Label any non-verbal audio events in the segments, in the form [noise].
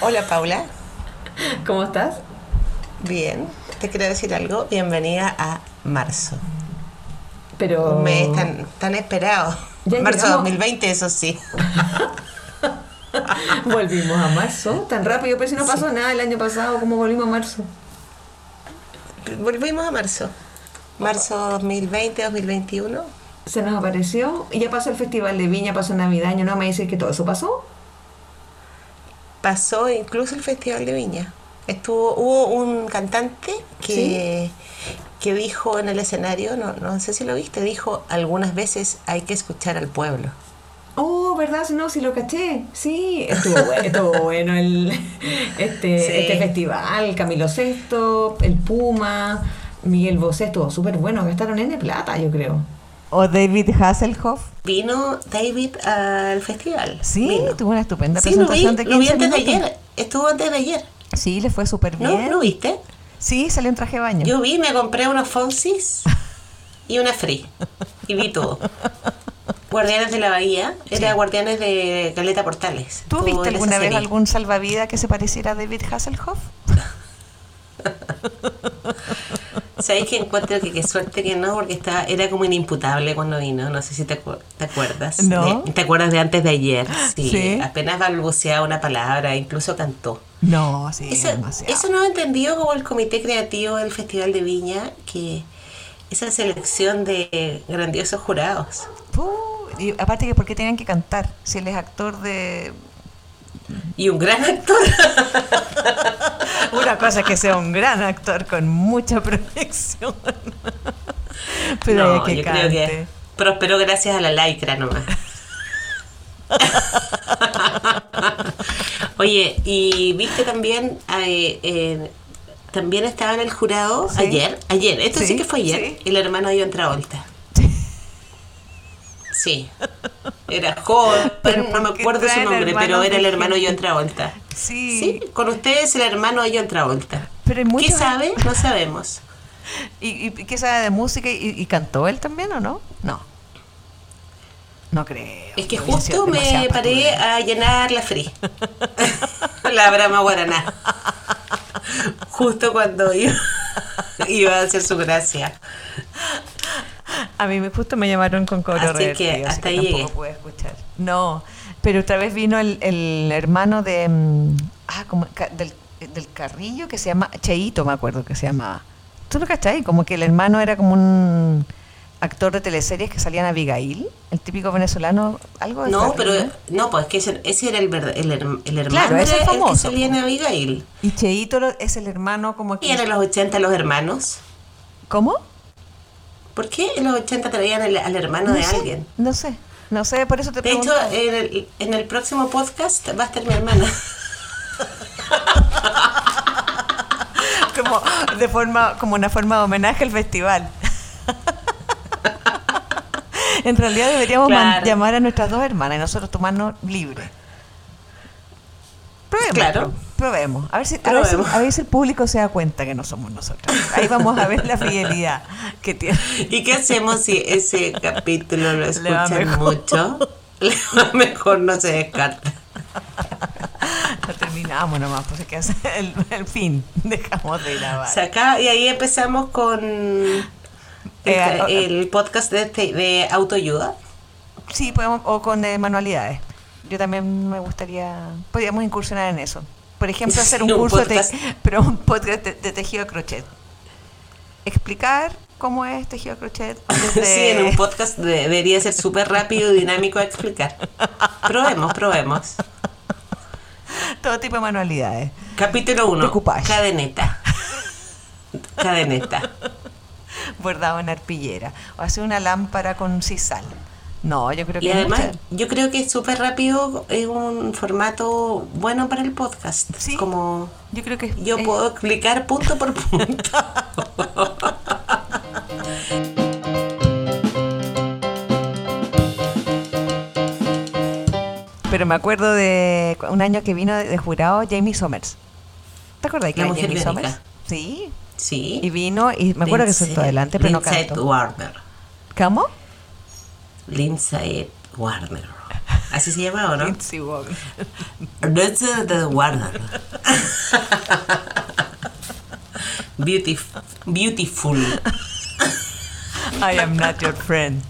Hola Paula, ¿cómo estás? bien. Te quiero decir algo. Bienvenida a marzo. Pero Un mes tan, tan esperado. Ya marzo llegamos. 2020, eso sí. [laughs] volvimos a marzo, tan rápido, pero si no pasó nada el año pasado, ¿cómo volvimos a marzo? Volvimos a marzo. Marzo 2020, 2021. Se nos apareció y ya pasó el festival de Viña, pasó Navidaño, ¿no? Me dices que todo eso pasó. Pasó incluso el Festival de Viña. Estuvo, hubo un cantante que, que dijo en el escenario, no, no sé si lo viste, dijo algunas veces hay que escuchar al pueblo. Oh, ¿verdad? No, sí lo caché. Sí, estuvo bueno, estuvo bueno el, [laughs] este, Sí. este festival. Camilo Sesto, el Puma, Miguel Bosé, estuvo súper bueno. Gastaron N plata, yo creo. O David Hasselhoff. Vino David al festival. Sí, Vino. tuvo una estupenda Sí, lo vi, presentación de lo vi 15 antes de ayer. Estuvo antes de ayer. Sí, le fue súper bien. ¿No viste? Sí, salió en traje de baño. Yo vi, me compré unos Fonsis y una Free. Y vi todo. [laughs] Guardianes de la Bahía. Era Sí. Guardianes de Caleta Portales. ¿Tú viste alguna vez algún salvavidas que se pareciera a David Hasselhoff? [laughs] Sabéis que encuentro que qué suerte que no, porque estaba, era como inimputable cuando vino. No sé si te, acu- te acuerdas. No. De- ¿Te acuerdas de antes de ayer? Sí. Sí. Apenas balbuceaba una palabra, incluso cantó. No, sí, Eso, demasiado. eso no he entendido como el comité creativo del Festival de Viña, que esa selección de grandiosos jurados. Uh, y aparte que por qué tenían que cantar si él es actor de Y un gran actor. [laughs] una cosa es que sea un gran actor con mucha proyección [laughs] pero no, que yo cante creo que prosperó gracias a la lycra nomás. [laughs] Oye, y viste también, eh, eh, también estaba en el jurado Sí. ayer, ayer, esto sí, Sí, que fue ayer, sí. el hermano de John Travolta. Sí, era joven, [laughs] no ¿por me acuerdo su nombre, pero era el hermano de? John Travolta. sí, Sí, con ustedes el hermano de John Travolta. pero ¿Qué sabe? No sabemos. [laughs] ¿Y, y qué sabe de música? ¿Y, y cantó él también o no? No. No creo. Es que justo me paré a llenar la free. [laughs] la Brahma Guaraná. Justo cuando iba, iba a hacer su gracia. A mí justo me llamaron con cobro Así que hasta ahí tampoco llegué. pude escuchar. No, pero otra vez vino el, el hermano de... mm, Ah, como del, del Carrillo que se llama... Cheito me acuerdo que se llamaba. ¿Tú lo cachai? Como que el hermano era como un actor de teleseries que salía en Abigail, el típico venezolano, algo de No, pero no, pues que ese, ese era el, hermano Claro, ese era el que famoso, salía en. Abigail. Y Cheito es el hermano como ¿Y que... eran los 80 los hermanos? ¿Cómo? ¿Por qué en los 80 traían al, al hermano de sé, alguien? No sé, no sé, por eso te De hecho, en el, en el próximo podcast va a estar mi hermana. [laughs] como de forma como una forma de homenaje al festival. [laughs] en realidad deberíamos Claro. llamar a nuestras dos hermanas y nosotros tomarnos libre. Probemos. Claro. Pro- Probemos. A ver, si, a, ver si, a ver si el público se da cuenta que no somos nosotros. Ahí vamos a ver la fidelidad que tiene. ¿Y qué hacemos si ese capítulo lo escuchan mucho? [laughs] Va mejor no se descarta. Lo terminamos nomás, pues es el, el fin. Dejamos de grabar. Se acaba- y ahí empezamos con el, Eh, el podcast de, este- de autoayuda. Sí, podemos, o con eh, manualidades. Yo también me gustaría, podríamos incursionar en eso. Por ejemplo, [laughs] hacer un curso de, podcast. te- [laughs] pero un podcast de, de tejido a crochet. Explicar cómo es tejido a crochet. [laughs] desde- Sí, en un podcast de- debería ser súper rápido y dinámico a explicar. Probemos, probemos. todo tipo de manualidades. Capítulo 1. Decoupage. Cadeneta. Cadeneta. Bordado en arpillera. O hacer una lámpara con sisal. No, yo creo que Y además, muchas- yo creo que es súper rápido, es un formato bueno para el podcast. Sí. Como yo creo que yo es- puedo explicar punto por punto. Pero me acuerdo de un año que vino de, jurado Jamie Somers. ¿Te acuerdas que La era mujer Jamie. Somers? Sí. Sí. Y vino y me acuerdo que se sentó adelante, pero no cantó. Warner. ¿Cómo? Lindsay Warner. Así se llama, ¿o no? Lindsay Wagner. Lindsay de Warner. Beautif- beautiful. I am not your friend.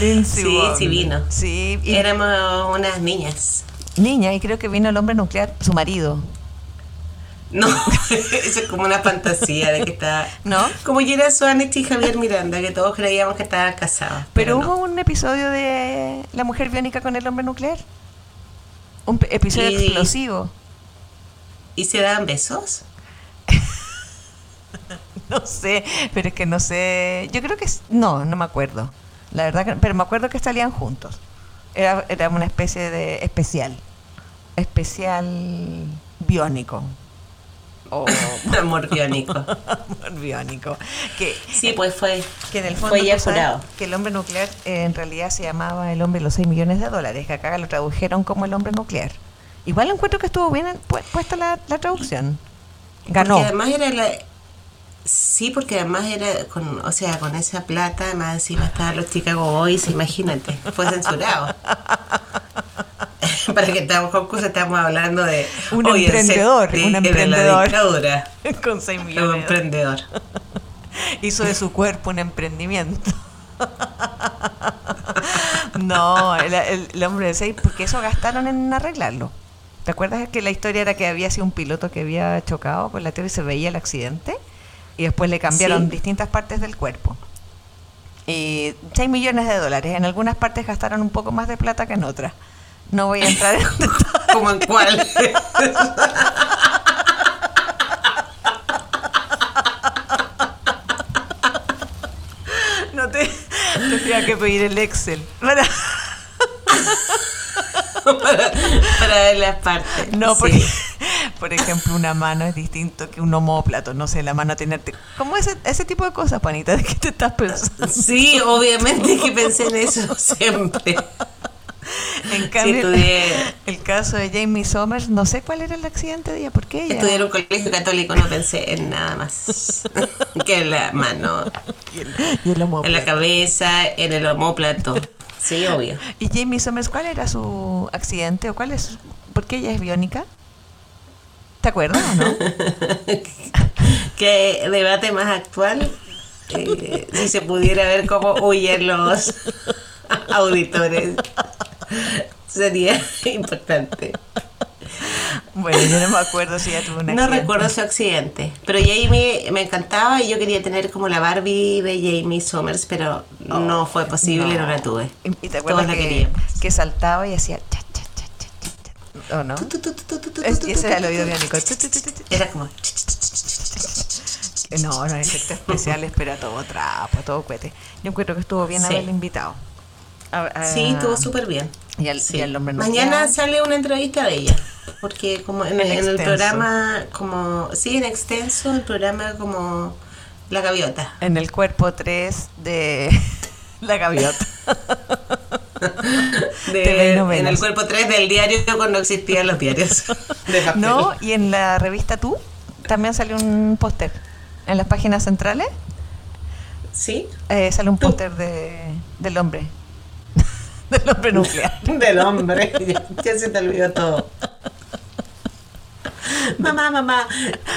Lindsay Sí, Wagner. sí vino. Sí, y Éramos unas niñas. niña, y creo que vino el hombre nuclear, su marido. No, [laughs] eso es como una fantasía de que está. ¿No? Como Gerard Swanich y Javier Miranda, que todos creíamos que estaban casados. Pero, Pero, no. hubo un episodio de La mujer biónica con el hombre nuclear. Un episodio Y- explosivo. ¿Y se daban besos? [laughs] No sé, pero es que no sé. Yo creo que no, no me acuerdo. La verdad, que, pero me acuerdo que salían juntos. Era, era una especie de especial. Especial biónico. O [laughs] Amor biónico. amor biónico. Que, Sí, pues fue. que en el fondo Fue ya jurado. que el hombre nuclear eh, en realidad se llamaba el hombre de los 6 millones de dólares, que acá lo tradujeron como el hombre nuclear. Igual encuentro que estuvo bien pu- puesta la, la traducción. Ganó. Porque además era la. Sí, porque además era con, o sea, con esa plata, además encima estaban los Chicago Boys, imagínate, fue censurado. [laughs] Para que estamos concurso estamos hablando de Un emprendedor, de- un la emprendedor. dictadura. [laughs] Con 6 Un millones. de emprendedor. [laughs] hizo de su cuerpo un emprendimiento. No, el, el- el hombre de seis, porque eso gastaron en arreglarlo. ¿Te acuerdas que la historia era que había sido un piloto que había chocado con la tierra y se veía el accidente? Y después le cambiaron Sí. distintas partes del cuerpo. Y 6 millones de dólares. En algunas partes gastaron un poco más de plata que en otras. No voy a entrar en [laughs] ¿Como en cuál? No te tendría que pedir el Excel. Para- [laughs] para, para ver las partes. No, Sí. Por ejemplo, una mano es distinto que un homóplato. No sé, la mano tiene. ¿Cómo ese, ese tipo de cosas, Panita? ¿De qué te estás pensando? Sí, obviamente que pensé en eso [laughs] siempre. En cambio, el caso de Jamie Somers, no sé cuál era el accidente de ella, ¿por qué ella? Estudié en un colegio católico, no pensé en nada más [laughs] que en la mano, Y el, y el en la cabeza, en el homóplato. Sí, obvio. ¿Y Jamie Somers cuál era su accidente o cuál es? ¿Por qué ella es biónica? ¿Te acuerdas o no? [laughs] Qué debate más actual. eh, si se pudiera ver cómo huyen los [laughs] auditores, sería importante. Bueno, yo no me acuerdo si ella tuvo un No accidente. recuerdo su accidente, pero Jamie me encantaba y yo quería tener como la Barbie de Jamie Somers, pero no fue posible, no, la tuve. ¿Y y te acuerdas que, que saltaba y hacía cha? ¿O no? Ese era el oído biónico. Era como... No, no, efectos especiales, pero a todo trapo, a todo cohete. Yo encuentro que estuvo bien Sí. haberle invitado. A- a- Sí, estuvo súper bien. Y al, Sí. y al hombre Mañana sale una entrevista de ella, porque como en, En en el programa, como, sí, en extenso, el programa como La Gaviota. En el cuerpo 3 de La Gaviota. [laughs] De- en el cuerpo 3 del diario cuando existían los diarios [laughs] de. No, y en la revista Tú también salió un póster. En las páginas centrales ¿Sí? eh, sale un póster de, del hombre. [laughs] del hombre nuclear. Del hombre. Ya, ya se te olvidó todo. Mamá, mamá,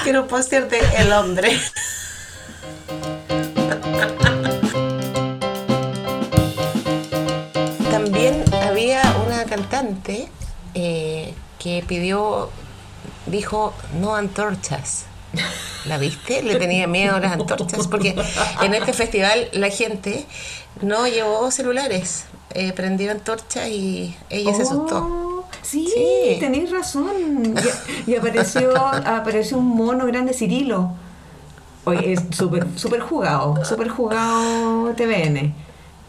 quiero un póster de El Hombre. Eh, que pidió, dijo, no antorchas. ¿La viste? Le tenía miedo a las antorchas porque en este festival la gente no llevó celulares, eh, prendió antorchas y ella se asustó. Oh, Sí, Sí. tenéis razón. Y, y apareció, apareció un mono grande Cirilo. Oye, es súper súper jugado, súper jugado TVN.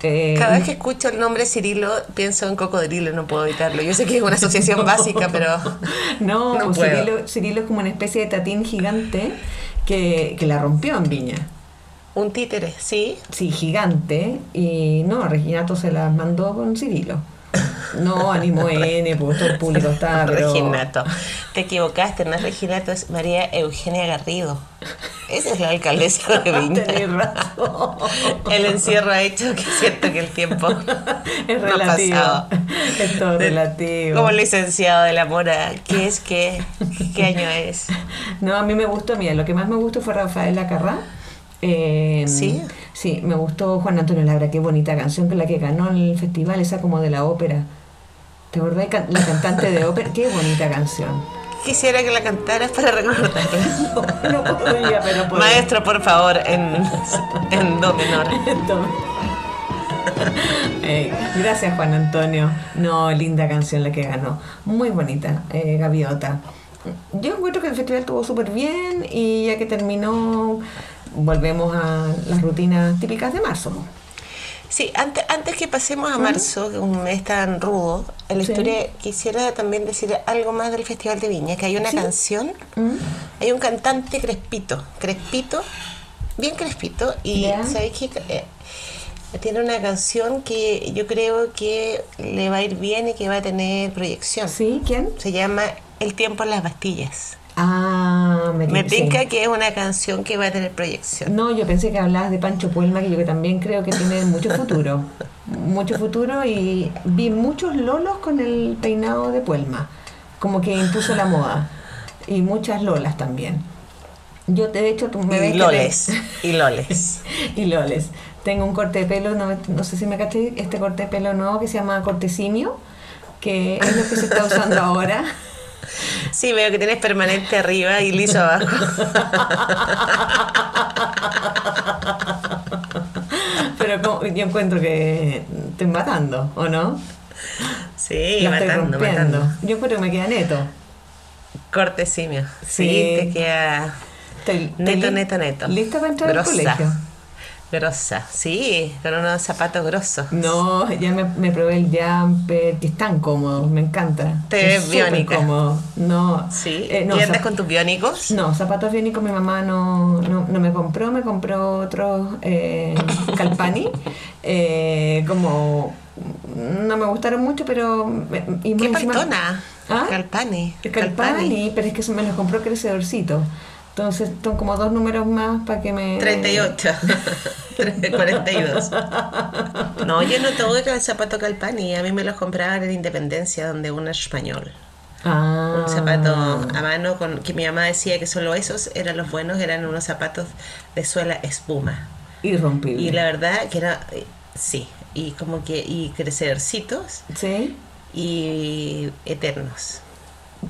Eh, Cada vez que escucho el nombre Cirilo pienso en cocodrilo, no puedo evitarlo. Yo sé que es una asociación [laughs] básica, pero [laughs] No, No pues puedo. Cirilo, Cirilo es como una especie de tatín gigante que, que la rompió en Viña. un títere, ¿sí? Sí, gigante. Y no, Reginato se la mandó con Cirilo. No, Animo N, pues todo el público estaba, [laughs] pero... Reginato. Te equivocaste, no es Reginato, es María Eugenia Garrido. Esa es la alcaldesa de [laughs] Viña. Tenés razón. El encierro ha hecho que siento que el tiempo [laughs] Es no ha relativo. pasado. Es todo relativo. Como licenciado de la Mora, ¿qué es qué? ¿Qué año es? No, a mí me gustó, mira, lo que más me gustó fue Rafael Acarrá. Eh, ¿Sí? Sí, me gustó Juan Antonio Labra, qué bonita canción con la que ganó el festival, esa como de la ópera. ¿Te acordás? La cantante de ópera, qué bonita canción. Quisiera que la cantaras para recordarla. [laughs] No podía, pero podía. Maestro, por favor, en, [laughs] en do menor. Eh, gracias Juan Antonio. No, linda canción la que ganó. Muy bonita, eh, Gaviota. Yo encuentro que el festival estuvo súper bien y ya que terminó, volvemos a las rutinas típicas de marzo. Sí, antes, antes que pasemos a marzo, que es un mes tan rudo, en la Sí. historia quisiera también decir algo más del Festival de Viña, que hay una Sí. canción, ¿Mm? hay un cantante crespito, crespito, bien crespito, y. ¿sabéis qué? Eh, tiene una canción que yo creo que le va a ir bien y que va a tener proyección. ¿Sí? ¿Quién? Se llama El tiempo en las Bastillas. Ah, me, Me sí. pinca que es una canción que va a tener proyección. No, yo pensé que hablabas de Pancho Puelma, que yo que también creo que tiene mucho futuro. mucho futuro y vi muchos lolos con el peinado de Puelma, como que impuso la moda. Y muchas lolas también. Yo, de hecho, tú me ves Y loles, te- y loles. [laughs] y loles. Tengo un corte de pelo, no, no sé si me caché, este corte de pelo nuevo que se llama corte simio, que es lo que se está usando [laughs] ahora. Sí, veo que tienes permanente arriba y liso abajo. Pero yo encuentro que estoy matando, ¿o no? Sí, La matando, matando. Yo encuentro que me queda neto. Corte simio. Sí, Sí. te queda Estoy, neto, neto, neto. ¿Lista para entrar Grosa. al colegio? Grosa, sí, con unos zapatos grosos. No, ya me, me probé el jumper, que es tan cómodo, me encanta. Te Es ves biónica. cómodo. No, Sí, eh, no, ¿y andas con tus biónicos? No, zapatos biónicos mi mamá no, no, no me compró, me compró otros eh, Calpani. [laughs] eh, como no me gustaron mucho, pero. y ¿Qué encima-? ¿Ah? Calpani. Calpani, pero es que me los compró crecedorcito. Entonces son como dos números más para que me. 38. 42. [laughs] No, yo no tuve el zapato Calpani. A mí me los compraban en Independencia, donde un español. Ah. Un zapato a mano con que mi mamá decía que solo esos eran los buenos, eran unos zapatos de suela espuma. Irrompible. Y la verdad que era, eh, sí, y como que, y crecercitos Sí. y eternos.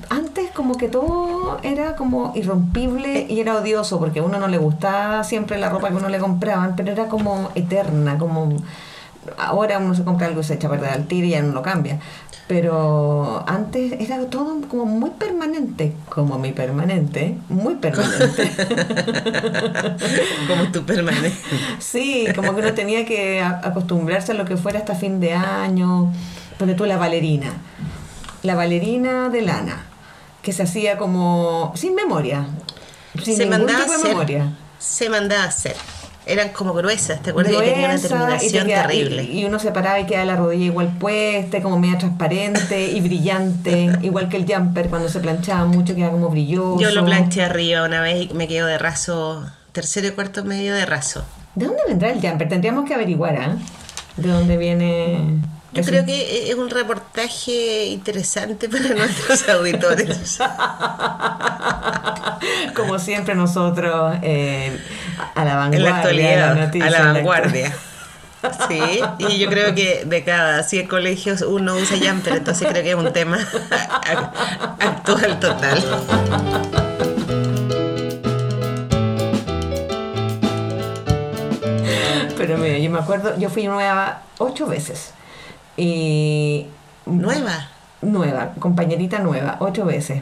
Antes como que todo era como irrompible y era odioso porque a uno no le gustaba siempre la ropa que uno le compraban, pero era como eterna, como ahora uno se compra algo y se echa a perder al tiro y ya no lo cambia. Pero antes era todo como muy permanente, como mi permanente, muy permanente. [laughs] como tu permanente. Sí, como que uno tenía que acostumbrarse a lo que fuera hasta fin de año. Porque tú la valerina. La valerina de lana, que se hacía como sin memoria. Sin se ningún tipo de hacer. memoria. Se mandaba a hacer. Eran como gruesas, ¿te acuerdas? y tenía una Gruesa, y te terminación queda- terrible. Y, y uno se paraba y quedaba la rodilla igual puesta, como media transparente y brillante, [laughs] igual que el jumper cuando se planchaba mucho quedaba como brilloso. Yo lo planché arriba una vez y me quedo de raso, tercero y cuarto medio de raso. ¿De dónde vendrá el jumper? Tendríamos que averiguar, ¿ah? ¿De dónde viene? Yo creo que es un reportaje interesante para [laughs] nuestros auditores. [laughs] Como siempre nosotros eh, a la vanguardia. en la actualidad, noticia, a la vanguardia. [laughs] Sí, y yo creo que de cada 100 colegios uno usa jumper, entonces creo que es un tema actual total. Pero mira, yo me acuerdo, yo fui nueva ocho veces. Y. Nueva. Nueva, compañerita nueva, ocho veces.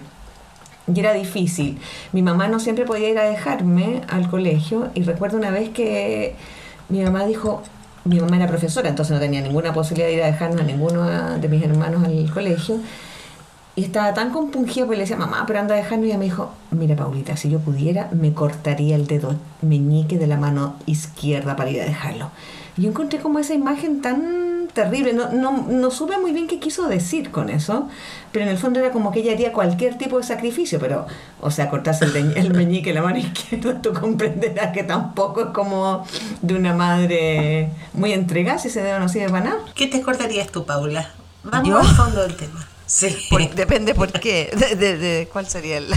Y era difícil. Mi mamá no siempre podía ir a dejarme al colegio. Y recuerdo una vez que mi mamá dijo, mi mamá era profesora, entonces no tenía ninguna posibilidad de ir a dejarnos a ninguno de mis hermanos al colegio. Y estaba tan compungida porque le decía, mamá, pero anda a dejarnos. Y ella me dijo, mira, Paulita, si yo pudiera, me cortaría el dedo meñique de la mano izquierda para ir a dejarlo. Y yo encontré como esa imagen tan terrible. No, no, no supe muy bien qué quiso decir con eso, pero en el fondo era como que ella haría cualquier tipo de sacrificio, pero, o sea, cortarse el, el [laughs] meñique la mano izquierda, tú comprenderás que tampoco es como de una madre muy entregada, si ese dedo no sirve para nada. ¿Qué te cortarías tú, Paula? Vamos ¿Yo? al [laughs] fondo del tema. Sí. Por- depende por qué. De, de- de- ¿Cuál sería el.? [laughs]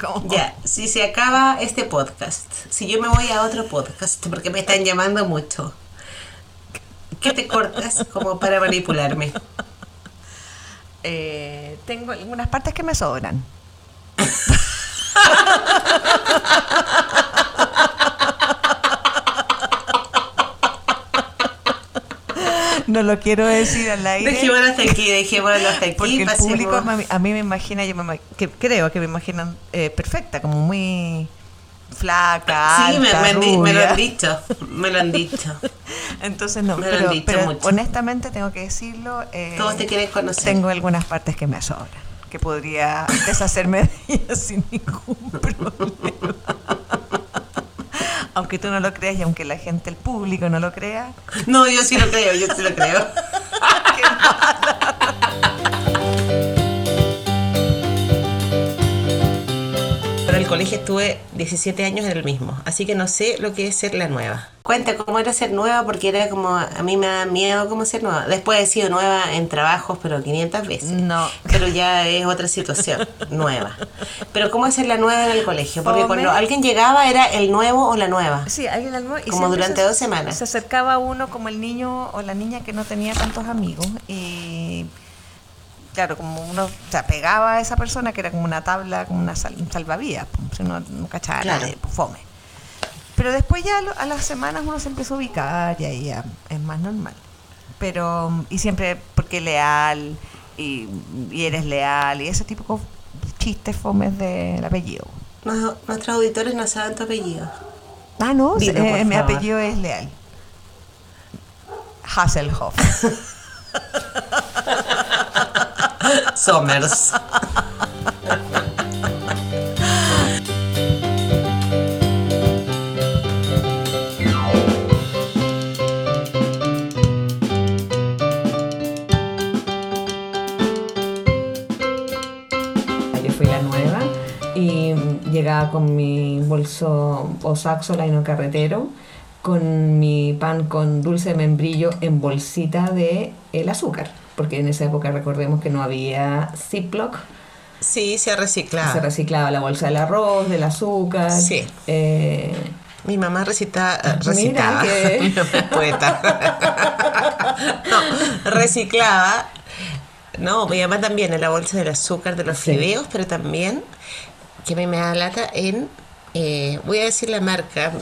¿Cómo? Ya, si se acaba este podcast, si yo me voy a otro podcast, porque me están llamando mucho, ¿qué te cortas como para manipularme? [laughs] Eh, tengo algunas partes que me sobran. [laughs] No lo quiero decir al aire. Dejémoslo hasta aquí, dejémoslo hasta aquí. Porque el público a mí, a mí me imagina, yo me que creo que me imaginan eh, perfecta, como muy flaca, Sí, me, alta, me me lo han dicho, me lo han dicho. [laughs] Entonces no, Me lo han pero, dicho pero mucho. honestamente tengo que decirlo. eh, Todos te quieren conocer. Tengo algunas partes que me sobran, que podría [laughs] deshacerme de ellas sin ningún [laughs] problema. aunque tú no lo creas y aunque la gente, el público no lo crea, No, yo sí lo creo, yo sí lo creo. Colegio estuve 17 años en el mismo, así que no sé lo que es ser la nueva. Cuenta cómo era ser nueva, porque era como, a mí me da miedo cómo ser nueva. Después he sido nueva en trabajos, pero 500 veces. No. Pero ya es otra situación, [laughs] nueva. Pero cómo es ser la nueva en el colegio, porque Fome. cuando alguien llegaba era el nuevo o la nueva. Sí, alguien al nuevo- y Como durante se- dos semanas. Se acercaba a uno como el niño o la niña que no tenía tantos amigos y claro, como uno se apegaba a esa persona que era como una tabla, como una sal- un salvavidas, pues, uno no cachaba Claro. nadie, pues, fome. Pero después ya a las semanas uno se empezó a ubicar y ahí ya es más normal. Pero, y siempre porque leal y, y eres leal y ese tipo de chistes fomes del apellido. Nuestros auditores no saben tu apellido. Ah, no, Dilo, eh, mi favor. apellido es Leal. Hasselhoff. [laughs] Somers. Yo fui la nueva y llegaba con mi bolso o saxo laino carretero, con mi pan con dulce de membrillo en bolsita de el azúcar, porque en esa época recordemos que no había Ziploc, Sí, se ha reciclado. se reciclaba la bolsa del arroz, del azúcar. Sí. eh, Mi mamá recita, Mira recitaba. que- [laughs] Mi mamá es poeta. [laughs] no, reciclaba. No, mi mamá también en la bolsa del azúcar de los Sí. fideos, pero también, que mí me da lata en. eh, voy a decir la marca.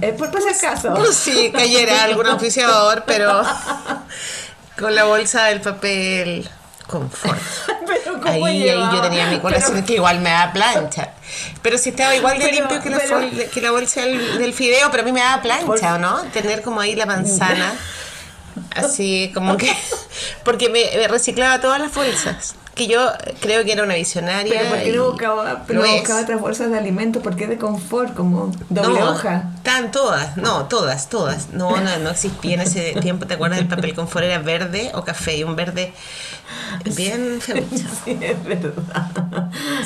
eh, por, por si acaso. No si cayera algún oficiador, pero [laughs] con la bolsa del papel confort. [laughs] Pero ¿cómo Ahí, ahí yo tenía mi colación Pero- que igual me da plancha. Pero si estaba igual de Pero- limpio que la, pero- que la bolsa del, del fideo, pero a mí me da plancha, Por- ¿o no? Tener como ahí la manzana. Así como que. [laughs] Porque me, me reciclaba todas las bolsas. Que yo creo que era una visionaria. Pero ¿por qué no buscaba, pero otras bolsas de alimentos? ¿Por qué de confort? Como doble no, hoja. Están todas, no, todas, todas. No, no, no existía en ese tiempo. ¿Te acuerdas del papel confort? Era verde o café, y un verde bien feucho. [laughs] Sí, es verdad.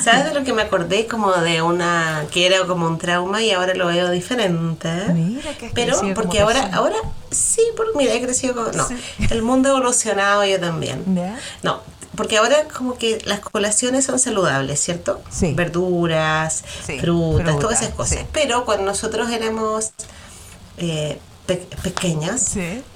¿Sabes de lo que me acordé? Como de una. que era como un trauma y ahora lo veo diferente. Mira que Pero porque ahora, persona. ahora sí, porque mira, he crecido como. No, Sí. el mundo ha evolucionado yo también. ¿Ya? No, porque ahora como que las colaciones son saludables, ¿cierto? Sí. Verduras, Sí, frutas, fruta, todas esas cosas. sí. Pero cuando nosotros éramos eh, pe-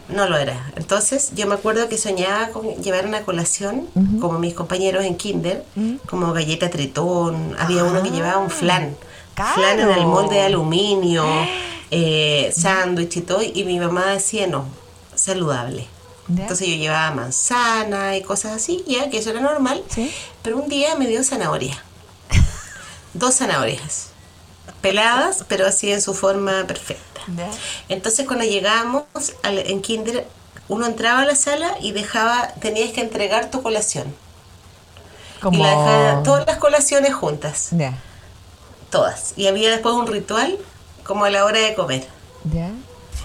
no lo era. Entonces yo me acuerdo que soñaba con llevar una colación, como mis compañeros en kinder, como galleta tritón, había uno que llevaba un flan, ¡Caro! flan en el molde de aluminio, [gasps] eh, sándwich y todo, y mi mamá decía no, saludable. ¿Ya? Entonces yo llevaba manzana y cosas así, ya que eso era normal, Sí. pero un día me dio zanahoria, [laughs] dos zanahorias, peladas, pero así en su forma perfecta. ¿Ya? Entonces cuando llegábamos al- en kinder, uno entraba a la sala y dejaba, tenías que entregar tu colación. Como... Y la dejaba, todas las colaciones juntas, Ya. todas. Y había después un ritual como a la hora de comer. ¿Ya?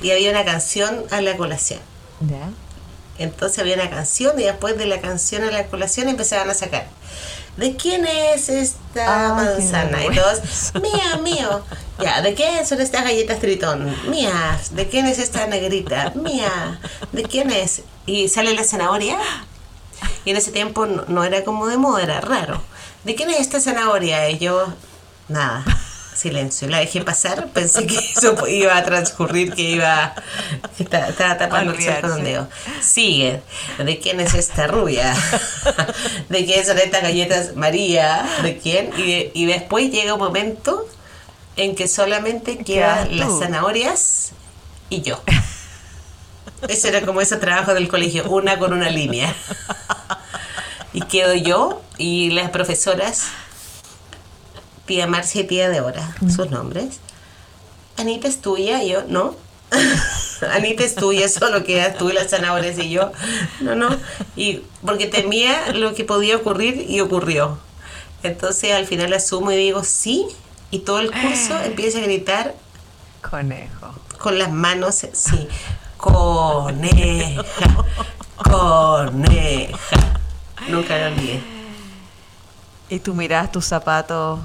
Y había una canción a la colación. Entonces había una canción y después de la canción a la colación empezaban a sacar. ¿De quién es esta Ah, manzana? Y todos, mía, mío. Ya, ¿de quién son estas galletas tritón? Mías. ¿De quién es esta negrita? Mía. ¿De quién es? Y sale la zanahoria. Y en ese tiempo no, no era como de moda, era raro. ¿De quién es esta zanahoria? Y yo, nada, silencio. La dejé pasar, pensé que eso iba a transcurrir, que iba. que esta- estaba tapando el dedo. Sigue. ¿De quién es esta rubia? ¿De quién son estas galletas María? ¿De quién? Y, y después llega un momento en que solamente quedan las zanahorias y yo. Ese era como ese trabajo del colegio, una con una línea. Y quedo yo y las profesoras, tía Marcia y tía Débora, sus nombres. Anita es tuya, y yo, no. [laughs] Anita es tuya, solo quedas tú y las zanahorias y yo, no, no. Y porque temía lo que podía ocurrir y ocurrió. Entonces al final asumo y digo sí, y todo el curso empieza a gritar Conejo. con las manos, sí, coneja, coneja. Nunca lo olvidé. Y tú mirás tus zapatos.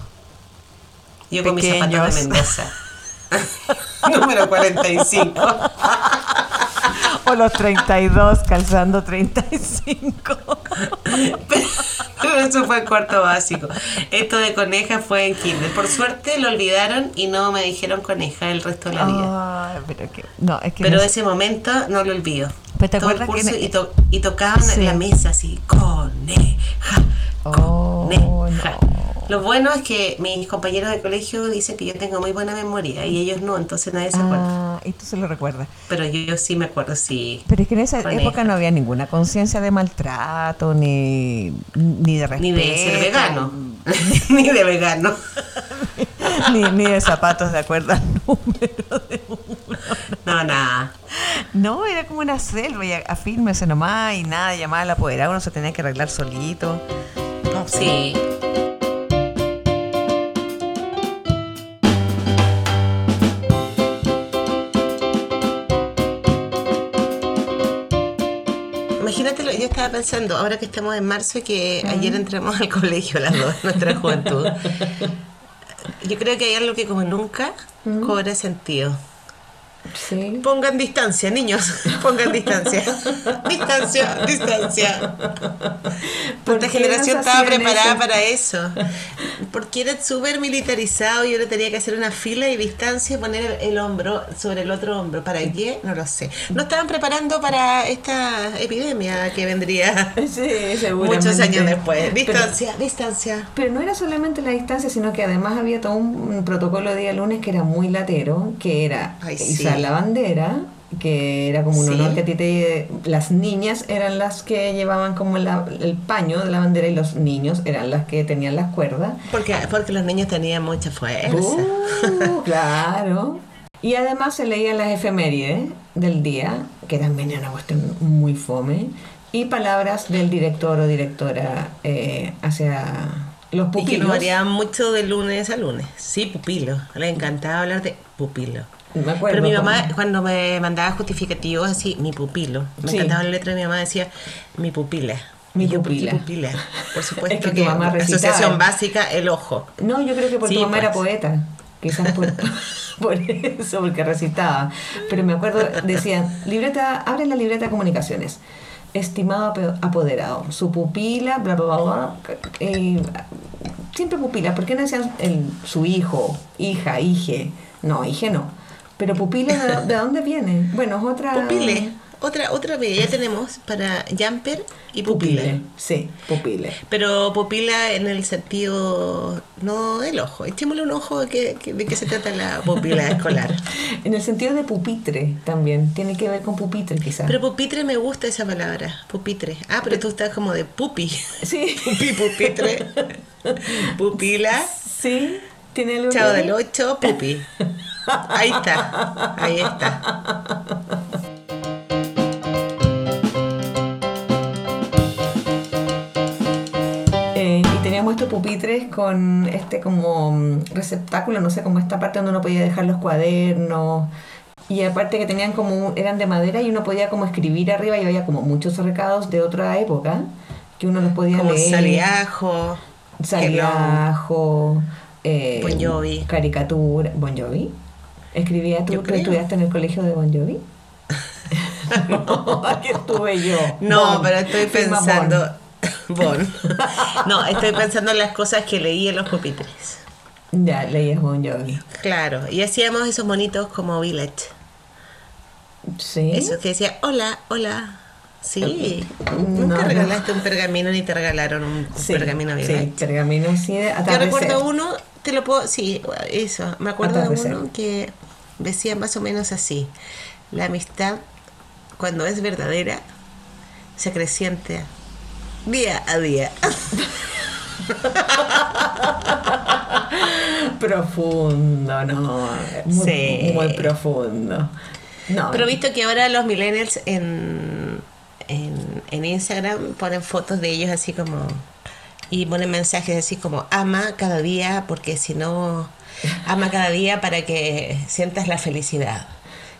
Yo con mis zapatos de. Mendoza. [laughs] Número 45. O los 32 calzando 35. Pero eso fue en cuarto básico. Esto de coneja fue en kinder. Por suerte lo olvidaron y no me dijeron coneja el resto de la vida. Pero que, no, es que Pero no- ese momento no lo olvido. Pero ¿te Todo el que y, to- y tocaban Sí. en la mesa así, coneja, Oh, coneja. no. Lo bueno es que mis compañeros de colegio dicen que yo tengo muy buena memoria y ellos no, entonces nadie se acuerda. Ah, y tú se lo recuerdas. Pero yo, yo sí me acuerdo, sí. Pero es que en esa época no había ninguna conciencia de maltrato, ni, ni de respeto. Ni de ser vegano. [laughs] Ni de vegano. [laughs] ni, ni de zapatos de acuerdo al número de uno. No, nada. No, era como una selva y afírmese nomás y nada, llamaba al apoderado, uno se tenía que arreglar solito. No, Sí. Imagínate, yo estaba pensando, ahora que estamos en marzo y que ayer entramos [laughs] al colegio las dos, nuestra juventud. [laughs] Yo creo que hay algo que como nunca cobra sentido. Sí. Pongan distancia, niños, [laughs] pongan distancia. distancia, distancia. ¿Por Nuestra generación estaba preparada eso? para eso. Porque era súper militarizado y ahora tenía que hacer una fila y distancia y poner el, el hombro sobre el otro hombro. ¿Para qué? No lo sé. No estaban preparando para esta epidemia que vendría Sí, muchos años después. Pero- Distancia, distancia. Pero no era solamente la distancia, sino que además había todo un protocolo de día lunes que era muy latero, que era Ay, sí. La bandera, que era como un Sí. honor que a ti te... Las niñas eran las que llevaban como la- el paño de la bandera y los niños eran las que tenían las cuerdas. Porque, porque los niños tenían mucha fuerza. Uh, [laughs] claro. Y además se leían las efemérides del día, que también era una cuestión muy fome, y palabras del director o directora eh, hacia los Y que pupilos. no variaban mucho de lunes a lunes. Sí, pupilo. Le encantaba hablar de pupilo. Me acuerdo. Pero mi mamá, cuando me mandaba justificativos así, mi pupilo. Me Sí. encantaba la letra de mi mamá, decía mi pupila. Mi yo, ¿por pupila. pupila. Por supuesto [laughs] Es que que, tu mamá recitaba. asociación básica, el ojo. No, yo creo que porque Sí, tu mamá era pues. poeta. Quizás por, [laughs] por eso, porque recitaba. Pero me acuerdo, decían, libreta, abre la libreta de comunicaciones. Estimado apoderado, su pupila, bla, bla, bla, bla. eh, siempre pupila. ¿Por qué no decían el, su hijo, hija, hije? No, hije no. Pero pupila, ¿de, de dónde viene? Bueno, es otra... Pupile. Otra, otra ya tenemos para jumper y. Pupile. Sí, pupile. Pero pupila en el sentido, no del ojo. Echémosle un ojo de qué- de qué se trata la pupila escolar. [laughs] En el sentido de pupitre también. Tiene que ver con pupitre, quizás. Pero pupitre me gusta esa palabra, pupitre. Ah, pero tú estás como de pupi. Sí. [laughs] Pupi, pupitre. [laughs] Pupila. Sí, tiene algo Chavo que del ver. 8, pupi. Ahí está. Ahí está. Eh, y teníamos estos pupitres con este como mm, receptáculo, no sé, como esta parte donde uno podía dejar los cuadernos. Y aparte que tenían como, eran de madera y uno podía como escribir arriba y había como muchos recados de otra época que uno los podía Como leer. sal y ajo, Saliajo, eh, Bon Jovi. caricatura, Bon Jovi. ¿Escribía tú? Yo ¿Tú creo. estudiaste en el colegio de Bon Jovi? [laughs] [laughs] no, aquí estuve yo. No, Bon, pero estoy pensando. [laughs] Bon. No, estoy pensando en las cosas que leí en los pupitres. Ya, leías Bon Jovi. Claro, y hacíamos esos monitos como Village. Sí. Eso que decía, hola, hola. Sí. No, Nunca no. regalaste un pergamino ni te regalaron un, Sí, pergamino sí, Village. pergamino así de Yo recuerdo uno, te lo puedo, sí, eso, me acuerdo de uno que decía más o menos así, la amistad cuando es verdadera se acrecienta día a día. [laughs] Profundo, no. Muy, Sí. muy profundo. No. Pero visto que ahora los millennials en, en, en Instagram ponen fotos de ellos así como y ponen mensajes así como ama cada día porque si no ama cada día para que sientas la felicidad.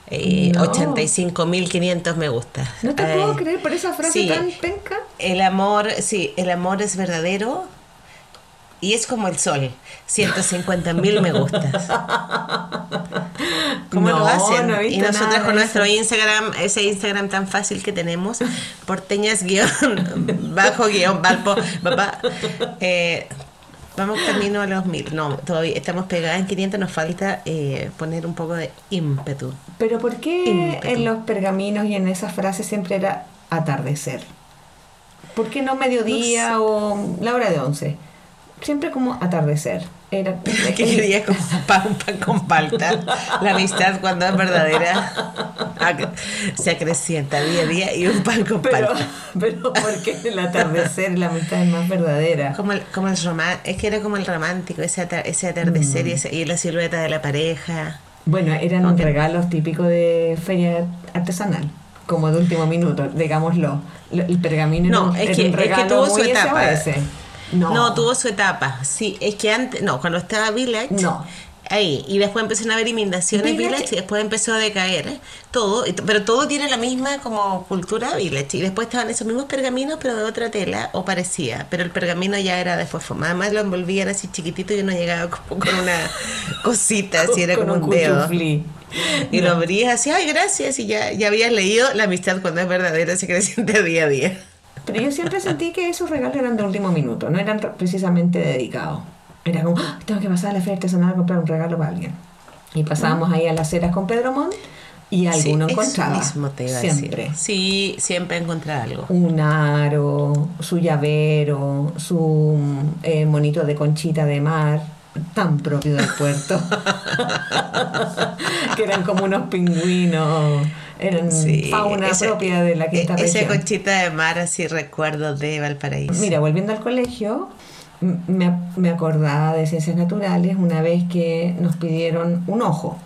Eh, No. 85.500 me gusta. no te puedo creer por esa frase sí. tan penca. El amor, sí, el amor es verdadero y es como el sol. 150.000 me gustas. ¿Cómo No, lo hacen? no y nosotros con nuestro eso. Instagram, ese Instagram tan fácil que tenemos, porteñas guion, [laughs] bajo guion, balpo, papá, eh, vamos camino a los mil. No, todavía estamos pegadas en 500, nos falta eh, poner un poco de ímpetu. Pero ¿por qué Ímpetu. en los pergaminos y en esas frases siempre era atardecer? ¿Por qué no mediodía o la hora de once? Siempre como atardecer. Era, [laughs] ¿Qué querías como [laughs] pan, un pan con palta? La amistad cuando es verdadera se acrecienta día a día y un pan con Pero, palta. [laughs] pero ¿por qué el atardecer la amistad es más verdadera? Como el, como el román, es que era como el romántico, ese, ata- ese atardecer y, ese- y la silueta de la pareja. Bueno, eran Ok. regalos típicos de feria artesanal, como de último minuto, digámoslo. Lo- El pergamino No, era, es era que- un es que regalo tuvo su etapa. SOS. No. No, tuvo su etapa. Sí, es que antes, no, cuando estaba Village, No. ahí, y después empezaron a haber inundaciones Village- Village, y después empezó a decaer todo, y t- pero todo tiene la misma como cultura Village. Y después estaban esos mismos pergaminos, pero de otra tela, o parecía, pero el pergamino ya era después formado. Además lo envolvían así chiquitito y uno llegaba como con una [laughs] cosita, así era como un, un dedo. Y lo abrías así, ay, gracias, y ya, ya habías leído la amistad cuando es verdadera, se creciente día a día. Pero yo siempre sentí que esos regalos eran de último minuto, no eran re- precisamente dedicados. Era como, "Ah, tengo que pasar a la feria artesanal a comprar un regalo para alguien. Y pasábamos ahí a las ceras con Pedro Montt y alguno Sí, encontraba. mismo te iba a siempre. decir. Sí, siempre encontrar algo. Un aro, su llavero, su eh, monito de conchita de mar, tan propio del puerto. [laughs] que eran como unos pingüinos, eran Sí, fauna ese- propia de la quinta e- Esa región. conchita de mar, así recuerdos de Valparaíso. Mira, volviendo al colegio, me, me acordaba de ciencias naturales una vez que nos pidieron un ojo.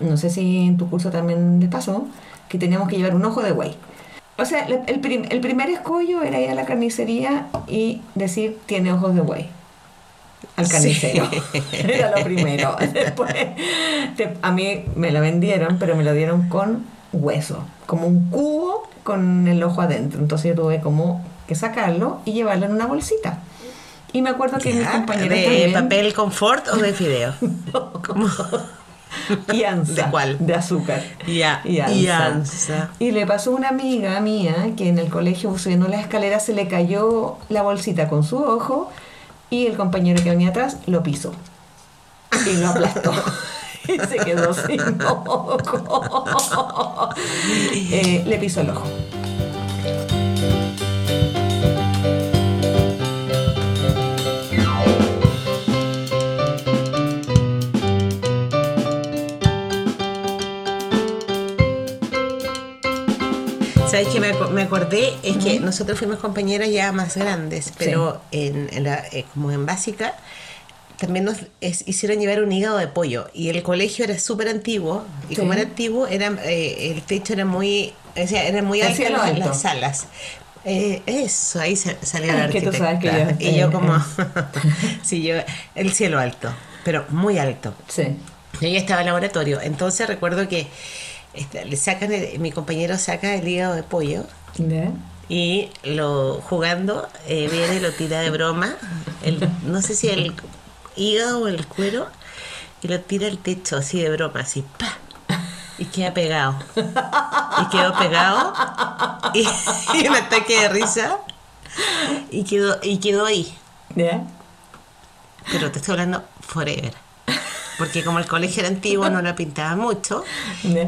No sé si en tu curso también te pasó, que teníamos que llevar un ojo de buey. O sea, el, prim- el primer escollo era ir a la carnicería y decir, tiene ojos de buey. Al carnicero. [laughs] Era lo primero. [laughs] Después, te- a mí me lo vendieron, pero me lo dieron con hueso, como un cubo con el ojo adentro. Entonces yo tuve como que sacarlo y llevarlo en una bolsita. Y me acuerdo que mis compañeros ¿De también- papel confort o de fideo? ¿Cómo? y ansa, ¿De cuál? De azúcar. Ya, Y ansa. y ansa. Y le pasó a una amiga mía que en el colegio subiendo las escaleras se le cayó la bolsita con su ojo y el compañero que venía atrás lo pisó y lo aplastó. [laughs] Y [laughs] se quedó sin ojo. Eh, le pisó el ojo. ¿Sabes qué me, me acordé? Es que nosotros fuimos compañeras ya más grandes, pero en, en la, eh, como en básica también nos es- hicieron llevar un hígado de pollo y el colegio era súper antiguo y Sí. como era antiguo era eh, el techo era muy o sea, era muy El alto cielo las, salas Eh, eso ahí sa- salió arquitecta. yo- y yo como [laughs] sí yo el cielo alto pero muy alto Sí. y ahí estaba el laboratorio. Entonces recuerdo que este, le sacan el- mi compañero saca el hígado de pollo ¿Ya? y lo jugando eh, viene y lo tira de broma. El, no sé si el hígado o el cuero y lo tira al techo así de broma, así ¡pa! Y queda pegado. Y quedó pegado y, [laughs] y un ataque de risa y quedó, y quedó ahí. Pero te estoy hablando forever. Porque como el colegio era antiguo, no lo pintaba mucho.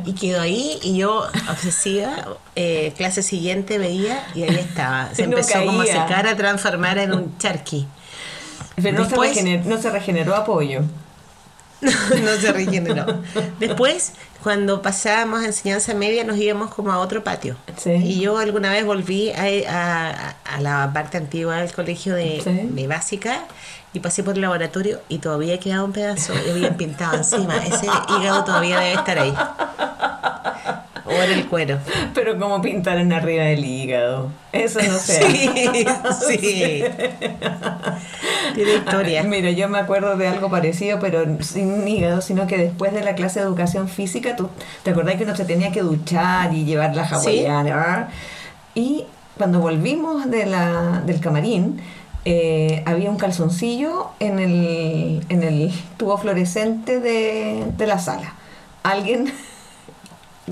Y quedó ahí y yo, obsesiva, eh, clase siguiente veía y ahí estaba. Se No empezó como a secar, a transformar en un charqui. Pero no, se regener- no se regeneró apoyo. [laughs] no se regeneró. Después, cuando pasábamos a enseñanza media, nos íbamos como a otro patio. Sí. Y yo alguna vez volví a, a- a la parte antigua del colegio de, Sí. de básica y pasé por el laboratorio y todavía quedaba un pedazo y habían pintado encima. Ese hígado todavía debe estar ahí. O era el cuero. Pero como pintaron arriba del hígado. Eso no sé. Sí, [laughs] sí. Tiene historia. [laughs] Mira, yo me acuerdo de algo parecido, pero sin hígado, sino que después de la clase de educación física, ¿tú te acordás que uno se tenía que duchar y llevar la hawaiana? ¿verdad? Y cuando volvimos de la, del camarín, eh, había un calzoncillo en el, en el tubo fluorescente de, de la sala. Alguien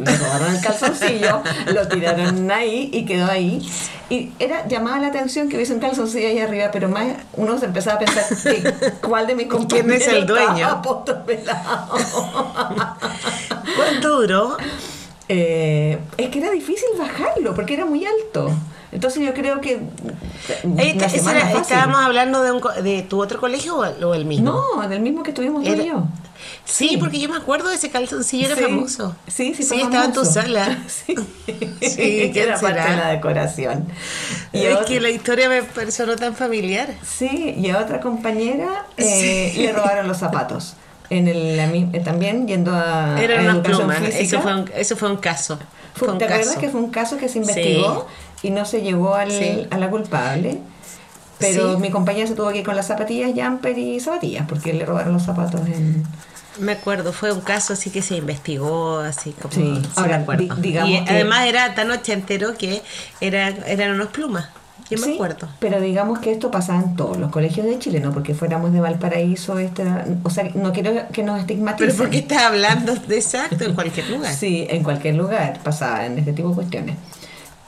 le robaron el calzoncillo, lo tiraron ahí y quedó ahí. Y era llamaba la atención que hubiese un calzoncillo ahí arriba, pero más uno se empezaba a pensar que, cuál de mis [laughs] compañeros es el dueño? ¿Cuánto duró? Eh, es que era difícil bajarlo porque era muy alto. Entonces yo creo que una era-. ¿Estábamos hablando de, un de tu otro colegio o el, mismo? No, del mismo que tuvimos tú Era- y yo. Sí, Sí. porque yo me acuerdo de ese calzoncillo, era Sí. famoso. Sí, sí, Sí, estaba en tu sala. [laughs] Sí, [laughs] Sí, que [laughs] ¿quién era parte será? de la decoración. Y es otra- que la historia me pareció tan familiar. Sí, y a otra compañera eh, le robaron los zapatos. En el, la eh, también yendo a, Eran a plumas. física. Eso fue, un, eso fue un caso. Fue- un ¿Te acuerdas caso. que fue un caso que se investigó y no se llegó al, Sí. a la culpable? Pero Sí. mi compañera se tuvo que ir con las zapatillas, jumper y zapatillas, porque le robaron los zapatos en... Me acuerdo, fue un caso así que se investigó, así como. Sí. Ahora, me acuerdo. di- digamos y que- además era tan ochentero que era, eran unos plumas. Yo me Sí, acuerdo. Pero digamos que esto pasaba en todos los colegios de Chile, no porque fuéramos de Valparaíso, este, o sea, no quiero que nos estigmaticen. Pero ¿por qué estás hablando de exacto en cualquier lugar? Sí, en cualquier lugar pasaba en este tipo de cuestiones.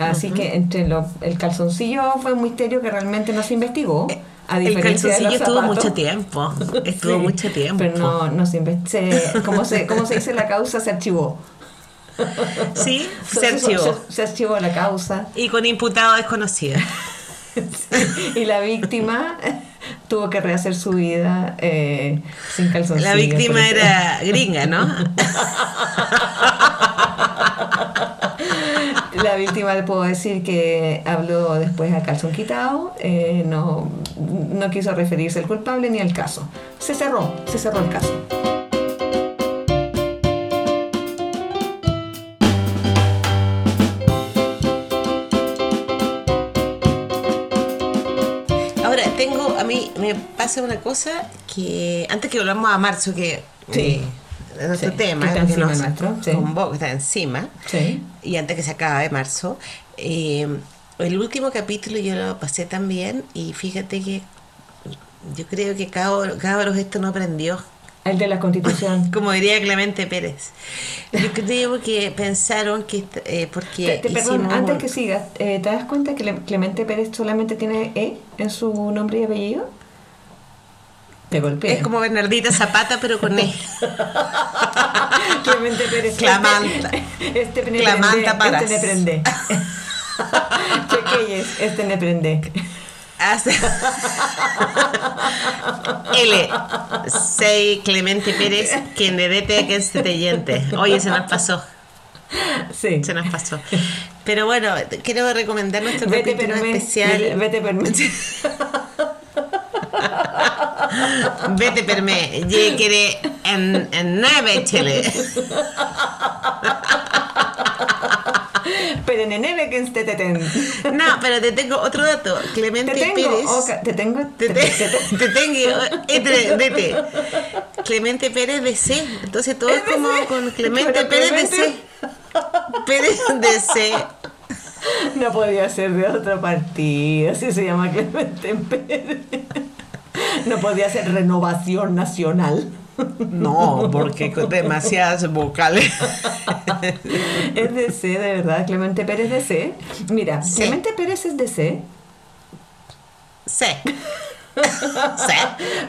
Así que entre lo- el calzoncillo fue un misterio que realmente no se investigó. A El calzoncillo estuvo mucho tiempo. Estuvo Sí, mucho tiempo. Pero no, no se investigó. ¿Cómo se, cómo se dice la causa? Se archivó. Sí, [laughs] se archivó. Se, se archivó la causa. Y con imputado desconocido. [laughs] Y la víctima tuvo que rehacer su vida eh, sin calzoncillo. La víctima era gringa, ¿no? [laughs] La víctima le puedo decir que habló después a calzón quitado, eh, no, no quiso referirse al culpable ni al caso. Se cerró, se cerró el caso. Ahora, tengo, a mí me pasa una cosa que antes que volvamos a marzo, que Sí. eh, es nuestro Sí, tema, que está que encima nos nuestro, sí. convoca, está encima, Sí. y antes que se acabe marzo, eh, el último capítulo yo lo pasé también y fíjate que yo creo que cabros, esto no aprendió. El de la constitución. [laughs] Como diría Clemente Pérez. Yo creo que pensaron que eh, porque Te, te- perdón, antes un- que sigas, eh, ¿te das cuenta que Cle- Clemente Pérez solamente tiene E en su nombre y apellido? Te golpea. es como Bernardita Zapata pero con E. [laughs] Clemente Pérez. Clamanta. Este, este Clamanta prende, paras. Este me prende. [laughs] Chequeyes, este me prende. L. Sei Clemente Pérez, quien de dete que se te yente. Oye, se nos pasó. Sí. Se nos pasó. Pero bueno, quiero recomendar nuestro Vete capítulo especial. Vete me. [laughs] Vete per me. Ye quiere en, en nave, chile. Pero pereneneve que este teten. No, pero te tengo otro dato. Clemente Te tengo, Pérez. oca- te tengo, Te, te- te, te- te tengo, este, vete. Clemente Pérez de C. Entonces todo es como con Clemente Pero Pérez de C. Pérez de C. No podía ser de otro partido, así se llama Clemente Pérez. [laughs] No podía ser Renovación Nacional. No, porque con demasiadas vocales. [laughs] Es de C, de verdad, Clemente Pérez de C. Mira, Sí. Clemente Pérez es de C. C. C.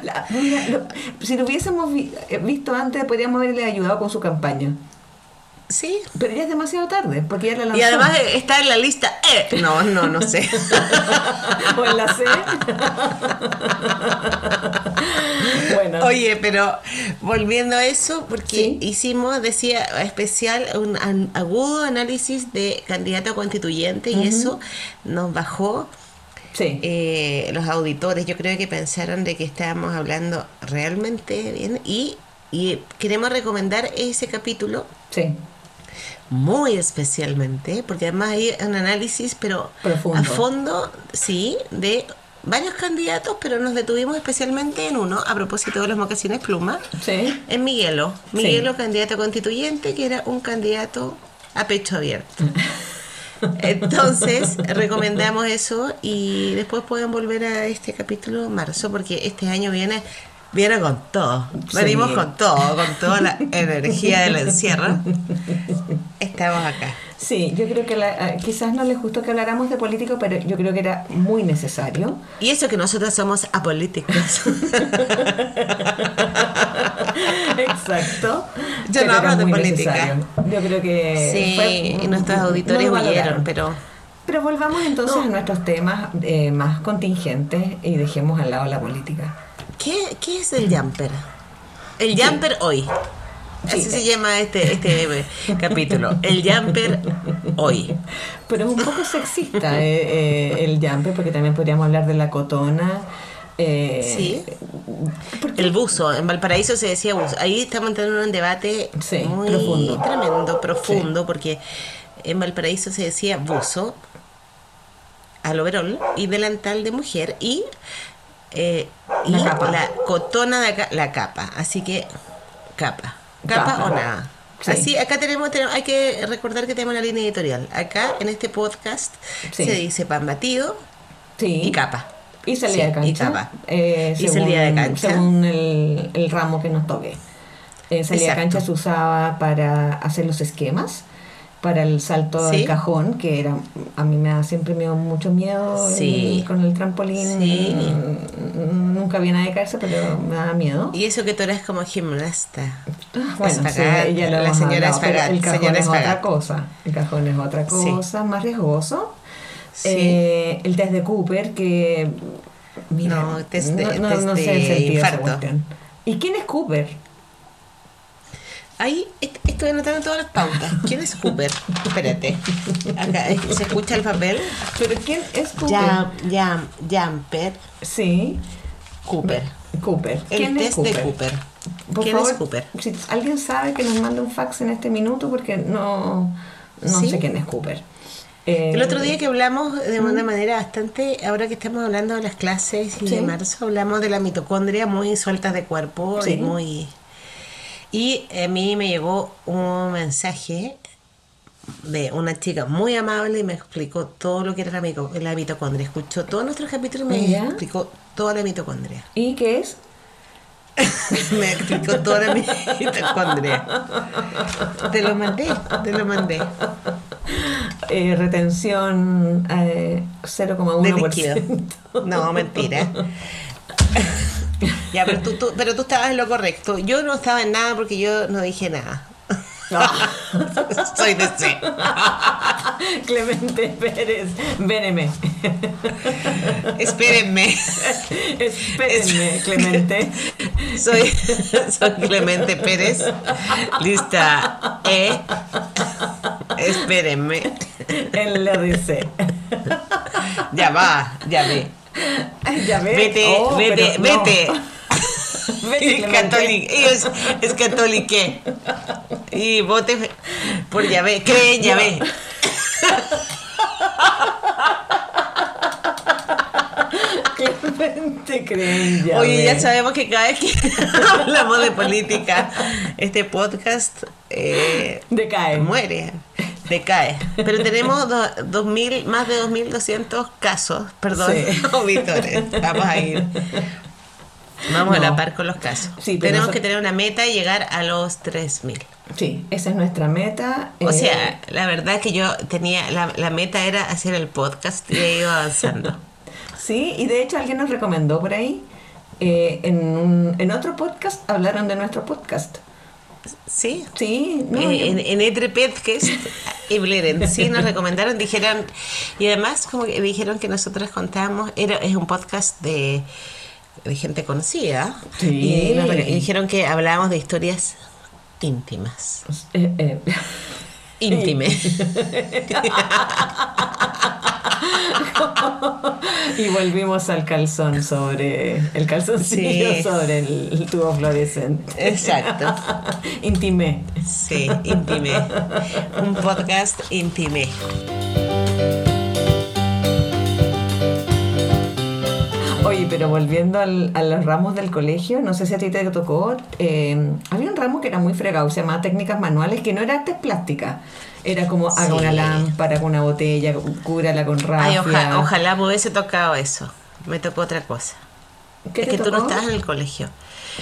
La- mira, lo- si lo hubiésemos vi- eh, visto antes, podríamos haberle ayudado con su campaña. Sí. Pero ya es demasiado tarde, porque ya la lanzó. Y además está en la lista E. No, no, no sé. [laughs] o en la C. [laughs] bueno, Oye, pero volviendo a eso, porque Sí. hicimos, decía, especial, un an- agudo análisis de candidato a constituyente y eso nos bajó sí. eh, los auditores. Yo creo que pensaron de que estábamos hablando realmente bien y, y queremos recomendar ese capítulo sí. Muy especialmente, porque además hay un análisis, pero Profundo. a fondo, sí, de varios candidatos, pero nos detuvimos especialmente en uno, a propósito de los mocasines pluma, Sí. en Miguelo. Sí. Miguelo, candidato constituyente, que era un candidato a pecho abierto. [laughs] Entonces, recomendamos eso y después pueden volver a este capítulo en marzo, porque este año viene, viene con todo. Sí. Venimos con todo, con toda la energía del encierro. Estamos acá. Sí, yo creo que la- ah, quizás no les gustó que habláramos de político, pero yo creo que era muy necesario. Y eso que nosotros somos apolíticos. [laughs] Exacto. Yo no hablo de política. necesario. Yo creo que. Sí, fue- y nuestros auditores no huyeron, pero Pero volvamos entonces a nuestros temas eh, más contingentes y dejemos al lado la política. ¿Qué, qué es el jumper? El jumper hoy. Así Sí. se llama este, este [laughs] capítulo. El jumper hoy. Pero es un poco sexista eh, eh, el jumper, porque también podríamos hablar de la cotona. eh, Sí. El buzo, en Valparaíso se decía buzo. Ahí estamos entrando en un debate Sí, muy profundo. tremendo, profundo, porque en Valparaíso se decía buzo, al overol y delantal de mujer y, eh, y La capa. la cotona de acá, la capa. Así que, capa. Capa, Capa. o nada. Sí. Así, acá tenemos, tenemos- hay que recordar que tenemos la línea editorial. Acá, en este podcast, Sí. se dice pan batido sí. y capa. Y salida de y cancha. capa. eh, Y salida de cancha. Según el, el ramo que nos toque. En salida de cancha se usaba para hacer los esquemas, para el salto Sí. al cajón, que era a mí me da siempre me dio mucho miedo el- Sí. con el trampolín. Sí. Mm, Nunca vi nadie caerse, pero me da miedo. Y eso que tú eres como gimnasta. Ah, Bueno, Espagat, ya lo la señora hablado, pero Espagat, el cajón señora es otra cosa. El cajón es otra cosa, más riesgoso. Eh, el test de Cooper, que. Mira, No, test de- no, no- test no sé de el sentido infarto. ¿Y quién es Cooper? Ahí est- estoy anotando todas las pautas. ¿Quién es Cooper? Espérate. Acá eh, se escucha el papel. ¿Pero quién es Cooper? Jam, jam, jumper, Sí, Cooper. Cooper. El ¿Quién test es Cooper? de Cooper. Por ¿Quién favor, es Cooper? Si alguien sabe que nos mande un fax en este minuto, porque no, no ¿Sí? sé quién es Cooper. Eh, El otro día que hablamos de una manera bastante, ahora que estamos hablando de las clases y Sí. de marzo, hablamos de la mitocondria muy sueltas de cuerpo Sí. y muy... Y a mí me llegó un mensaje de una chica muy amable y me explicó todo lo que era la, la mitocondria. Escuchó todos nuestros capítulos y me Ya. explicó toda la mitocondria. ¿Y qué es? [laughs] me explicó toda la mitocondria. Te lo mandé, te lo mandé. Eh, retención eh, de 0,1%. líquido. No, mentira. [laughs] ya, pero tú, tú- pero tú estabas en lo correcto. Yo no estaba en nada porque yo no dije nada. [laughs] Soy de C. [laughs] Clemente Pérez, véneme. Espérenme. Espérenme, Clemente. [laughs] Soy, soy Clemente Pérez. Lista E. Espérenme. En la DC. Ya va, ya ve. Ya. Vete, oh, vete, vete. [laughs] vete es católica. Es, es. Y vote por Yahvé. Cree en Yahvé. No. [laughs] Clemente creen Yahvé. Oye, ya sabemos que cada vez que [laughs] hablamos de política, este podcast eh, decae. Muere decae. Pero tenemos do- 2000, más de 2.200 casos, perdón, Sí. [laughs] auditores. Vamos a ir. Vamos a la par con los casos. Sí, tenemos eso- que tener una meta y llegar a los 3.000. Sí, esa es nuestra meta. O eh, sea, la verdad que yo tenía, la, la meta era hacer el podcast y he ido avanzando. [laughs] Sí, y de hecho alguien nos recomendó por ahí. eh, en, un- en otro podcast hablaron de nuestro podcast. ¿Sí? Sí, no, Eh, yo- en, en Etre Podcast y Bleren, sí, nos recomendaron, dijeron, y además como que dijeron que nosotros contábamos, era, es un podcast de, de gente conocida, Sí. y, nos re- y dijeron que hablábamos de historias íntimas. eh, eh, Íntime. [laughs] y volvimos al calzón sobre el calzoncillo Sí. sobre el, tubo fluorescente. Exacto. [laughs] Intimé. Sí, íntime. Un podcast íntime. Pero volviendo al- a los ramos del colegio, no sé si a ti te tocó, eh, había un ramo que era muy fregado, se llamaba técnicas manuales, que no era artes plásticas. Era como haga Sí. una lámpara con una botella, cúbrala con rafia. Oja- ojalá me hubiese tocado eso. Me tocó otra cosa. ¿Qué es que tú no estabas en el colegio.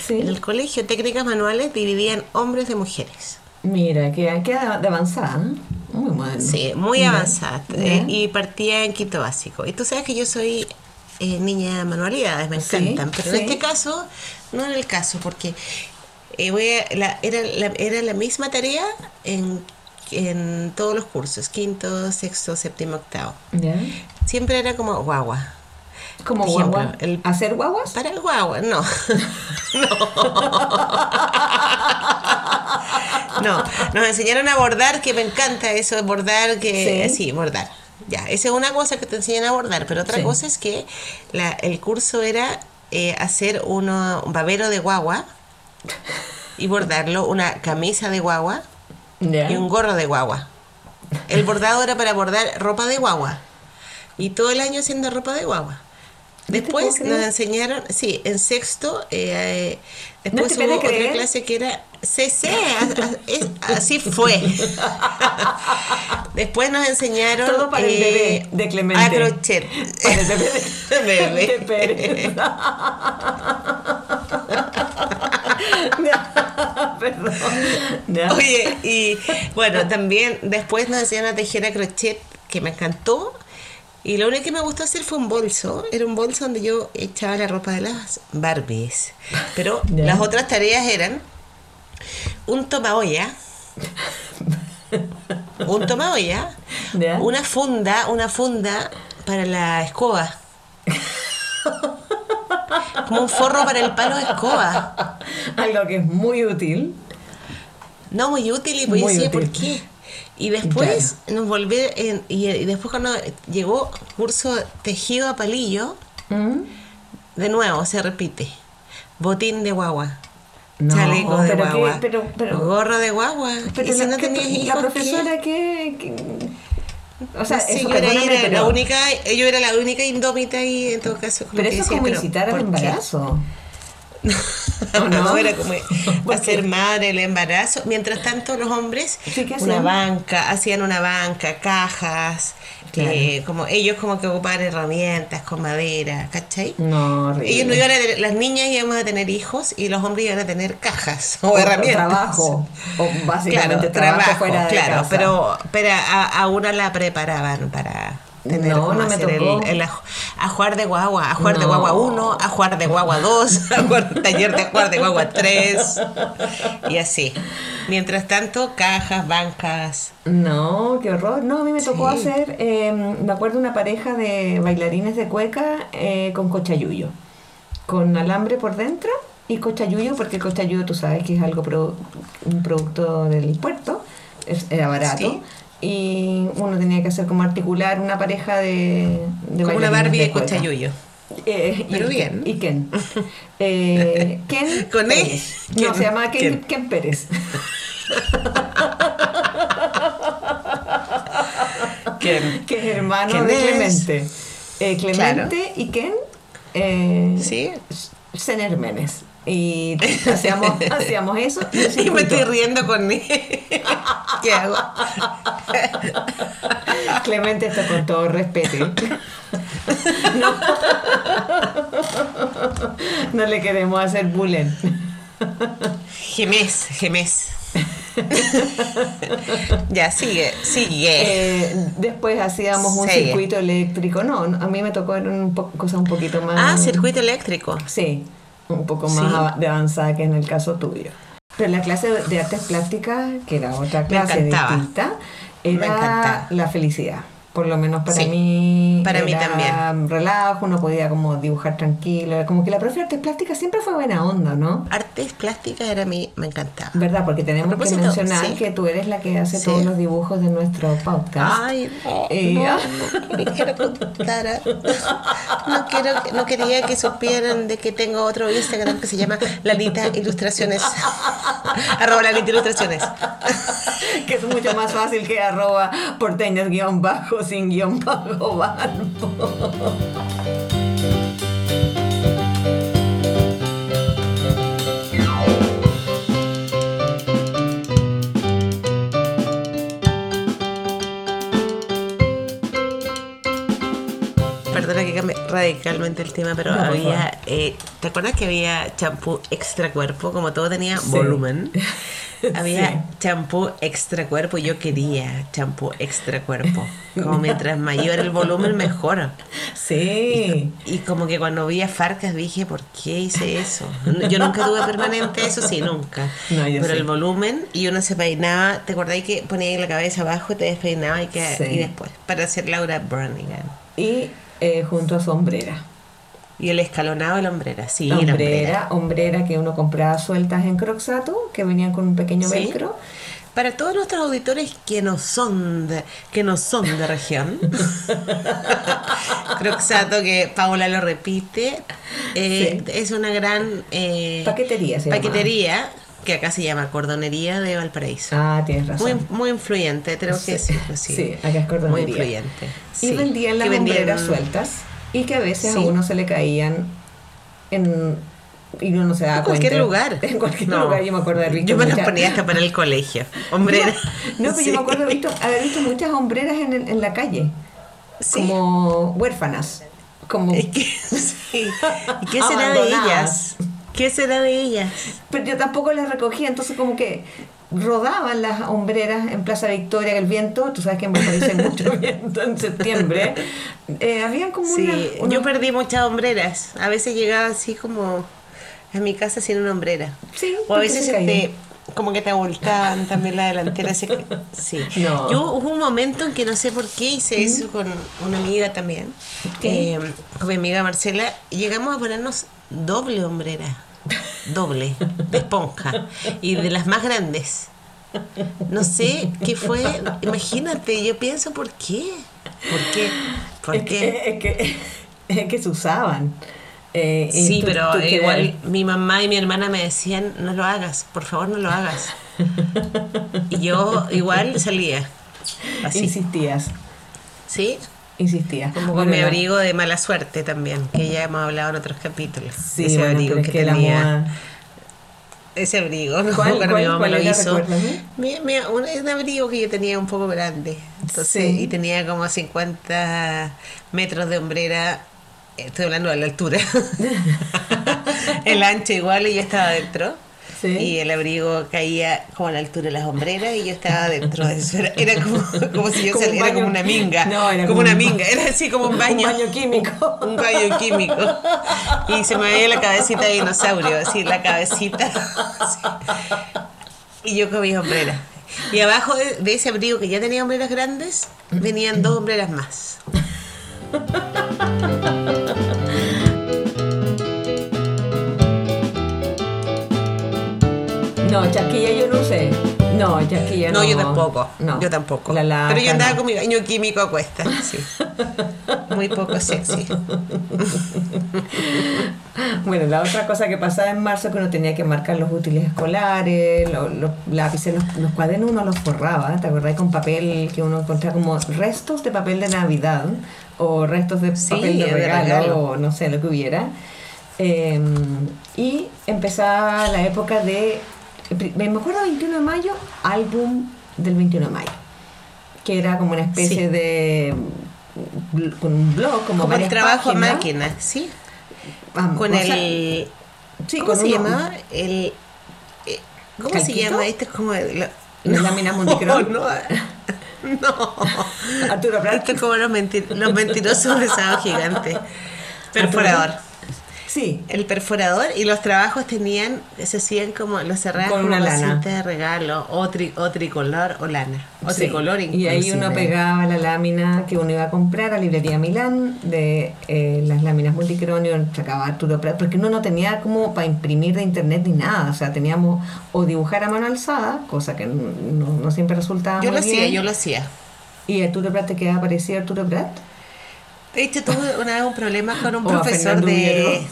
Sí. En el colegio, técnicas manuales dividían hombres de mujeres. Mira, que queda de avanzada, ¿eh? Muy moderno. Sí, muy avanzada. Eh, y partía en quinto básico. Y tú sabes que yo soy eh, niña de manualidades, me Sí, encantan. Pero sí. en este caso, no en el caso, porque eh, voy a- la- era, la, era la misma tarea en, en todos los cursos, quinto, sexto, séptimo, octavo. Siempre era como guagua. Como ejemplo, guagua. el- ¿Hacer guaguas? Para el guagua, no. [laughs] no. [laughs] No, nos enseñaron a bordar, que me encanta eso bordar, que Sí. sí, bordar. Ya, esa es una cosa que te enseñan a bordar, pero otra Sí. cosa es que la- el curso era eh, hacer uno, un babero de guagua y bordarlo, una camisa de guagua y un gorro de guagua. El bordado era para bordar ropa de guagua. Y todo el año haciendo ropa de guagua. Después nos enseñaron, sí, en sexto, eh, eh, después hubo otra clase que era CC, así fue. después nos enseñaron Todo para el eh, bebé de Clemente. A crochet. Para el bebé de- [laughs] Bebé. de Pérez. [laughs] Perdón. Oye, y bueno, también después nos enseñaron a tejer a crochet, que me encantó. Y lo único que me gustó hacer fue un bolso. Era un bolso donde yo echaba la ropa de las Barbies. Pero las otras tareas eran un tomaolla. un tomaolla. [laughs] Ya. Una funda, una funda para la escoba. Como un forro para el palo de escoba. Algo que es muy útil. No, muy útil y Muy útil. ¿por qué? Y después nos volví, en- y, y después cuando llegó curso tejido a palillo, ¿Mm? de nuevo se repite. Botín de guagua. No, chaleco de pero qué- guagua. pero- pero- gorro de guagua. Pero y si la, no ¿qué- tenías la hijos, ¿qué? profesora que, que- o sea, sé, eso, yo, era, era la única, yo era la única indómita ahí en todo caso. pero que eso es como incitar al embarazo. [laughs] no, no? era como ¿Por hacer madre el embarazo. Mientras tanto, los hombres, Sí, ¿qué una banca, hacían una banca, cajas, Claro. eh, como ellos como que ocupaban herramientas con madera, ¿cachai? No, horrible. Ellos no iban a tener, las niñas íbamos a tener hijos y los hombres iban a tener cajas [laughs] o, O herramientas. trabajo. O básicamente Claro, trabajo, trabajo, fuera de claro, casa. pero, pero a, a una la preparaban para tener No, no me hacer tocó. el, el aj- ajuar de guagua, ajuar de No. guagua 1, ajuar de guagua 2, [laughs] ajuar- taller de ajuar de guagua 3 y así. Mientras tanto, cajas, bancas. No, qué horror. No, a mí me tocó Sí. hacer, eh, me acuerdo una pareja de bailarines de cueca eh, con cochayuyo, con alambre por dentro y cochayuyo, porque el cochayuyo tú sabes que es algo pro- un producto del puerto, es- era barato. Sí. Y uno tenía que hacer como articular una pareja de, de Como una Barbie de cochayuyo. Eh, Pero bien. Ken- Y Ken. [laughs] Eh, Ken Con E. Pérez. No, Ken. se llama Ken, Ken. Ken Pérez. [laughs] ¿Quién? que es hermano ¿Quién de? Clemente. Eh, Clemente Claro. y Ken eh, ¿Sí? Cenermenes. Y [laughs] hacíamos, hacíamos eso. y me estoy riendo con él. [laughs] ¿Qué hago? [laughs] Clemente, esto con todo respeto. No. No le queremos hacer bullying. Gemés, gemés. ya, sigue, sigue. Eh, después hacíamos un Sigue. circuito eléctrico. No, a mí me tocó un cosas un poquito más. ah, circuito eléctrico. Sí, un poco más Sí. de avanzada que en el caso tuyo. Pero la clase de artes plásticas, que era otra clase distinta, era la felicidad. Por lo menos para Sí, mí. para mí también. relajo, uno podía como dibujar tranquilo. Como que la profe de artes plásticas siempre fue buena onda, ¿no? Artes plásticas era mí, me encantaba. ¿Verdad? Porque tenemos que mencionar sí. que tú eres la que hace Sí. todos los dibujos de nuestro podcast. Ay, no, Eh, no, ah. no, no quiero contar. No, quiero, que- no quería que supieran de que tengo otro Instagram que se llama Lalita Ilustraciones. [laughs] Arroba Lalita Ilustraciones. que es mucho más fácil que arroba porteños guion bajo sin guion [laughs] bajo barbo. Perdona que cambie radicalmente el tema, pero No, había. eh, ¿Te acuerdas que había champú extra cuerpo? Como todo tenía Sí. volumen. [laughs] Había Sí. champú extra cuerpo y yo quería champú extra cuerpo. Como mientras mayor el volumen, mejor. Sí. Y como que cuando vi a Farcas dije, ¿por qué hice eso? Yo nunca tuve permanente, eso sí, nunca. No, Pero sí. el volumen y uno se peinaba, ¿te acordáis que ponía la cabeza abajo, te despeinaba y, que, Sí. y después? Para hacer Laura Branigan. Y eh, junto a su hombrera. Y el escalonado de la hombrera, sí, la hombrera, hombrera que uno compraba sueltas en Croxato, que venían con un pequeño Sí. velcro. Para todos nuestros auditores que no son de, que no son de región, [laughs] Croxato, que Paula lo repite, eh, es una gran eh, Paquetería se llama. paquetería que acá se llama Cordonería de Valparaíso. Ah, tienes razón. Muy, muy influyente, tenemos que Sí. decirlo así. Sí, acá es cordonería. Muy influyente. y sí. vendían las Que vendían- hombreras sueltas y que a veces Sí. a uno se le caían en y uno no se daba En cualquier cuenta. lugar. [laughs] En cualquier No. lugar. Yo me acuerdo de haber visto Yo me las ponía hasta para el colegio. [laughs] Hombrera. [laughs] No, pero yo me acuerdo de visto, haber visto muchas hombreras en, el- en la calle. Sí. Como huérfanas. Como, Es que, sí. ¿Y qué será de ellas? ¿Qué será de ellas? Pero yo tampoco las recogía, entonces como que rodaban las hombreras en Plaza Victoria, el viento, tú sabes que en Valparaíso hay mucho [laughs] viento en septiembre, eh, habían como Sí, una... una- yo perdí muchas hombreras. A veces llegaba así como a mi casa sin una hombrera. Sí, O a veces este, como que te abultaban también la delantera. así que- sí. [laughs] No. Yo hubo un momento en que no sé por qué hice eso con una amiga también, eh, con mi amiga Marcela, llegamos a ponernos doble hombrera, doble, de esponja, y de las más grandes. No sé qué fue, imagínate, yo pienso por qué. ¿Por qué? ¿Por es, qué? que, es, que, es que se usaban. Eh, Sí, tú- pero tú quedas- igual mi mamá y mi hermana me decían, no lo hagas, por favor no lo hagas. Y yo igual salía. Así. Insistías, ¿Sí? Insistías. Como Con mi abrigo de mala suerte también, que ya hemos hablado en otros capítulos. Sí, ese bueno, abrigo que, tenía. moda... Ese abrigo, ¿no? ¿Cuál- Cuando cuál- mi mamá cuál lo hizo. Recuérdame. Mi- mi- un, un abrigo que yo tenía un poco grande. Entonces, Sí. y tenía como 50 metros de hombrera. Estoy hablando de la altura. [laughs] [laughs] el ancho igual y yo estaba dentro. Sí. Y el abrigo caía como a la altura de las hombreras y yo estaba dentro de eso. Era, era como, como si yo Como saliera como una minga. No, era como una un- minga. Era así como un [laughs] baño. Un baño químico. Un baño químico. Y se me veía la cabecita de dinosaurio, así, la cabecita. así. Y yo con mis hombreras. Y abajo de, de ese abrigo que ya tenía hombreras grandes, venían dos hombreras más. No, chasquilla yo no sé. No, chasquilla no. No, yo tampoco. No. Yo tampoco. La laca, Pero yo andaba no. con mi baño químico a cuestas. Sí. [laughs] Muy poco sexy. [laughs] Bueno, la otra cosa que pasaba en marzo es que uno tenía que marcar los útiles escolares, los, los lápices, los, los cuadernos uno los forraba, ¿te acordás? Con papel que uno encontraba como restos de papel de Navidad o restos de Sí, papel de de regalo, regalo. o no sé, lo que hubiera. Eh, y empezaba la época de, me acuerdo 21 de mayo, álbum del 21 de mayo, que era como una especie Sí. de con un blog, como, Como el trabajo a páginas. máquina, ¿sí? Con sea, el. sí, ¿Cómo con se uno- llama? El. eh, ¿Cómo se ¿Calquito? llama? Este es como. el- la- ¿Las láminas [laughs] Monticron? No, no. [laughs] Arturo Prat. Esto es como los, mentir- los mentirosos de sábado gigante. [laughs] Perforador. Sí, El perforador y los trabajos tenían, se hacían como, los cerraban Con una lana. de regalo, o, tri- o tricolor o lana. O sí. tricolor Y ahí uno inclusive. pegaba la lámina que uno iba a comprar a Librería Milán de eh, las láminas multicronio, sacaba Arturo Prat, porque uno no tenía como para imprimir de internet ni nada, o sea, teníamos o dibujar a mano alzada, cosa que no, siempre resultaba Yo muy lo hacía, yo lo hacía. Y Arturo Prat te quedaba parecido a Arturo Prat. De hecho, tuve una vez un problema con un [laughs] O profesor de.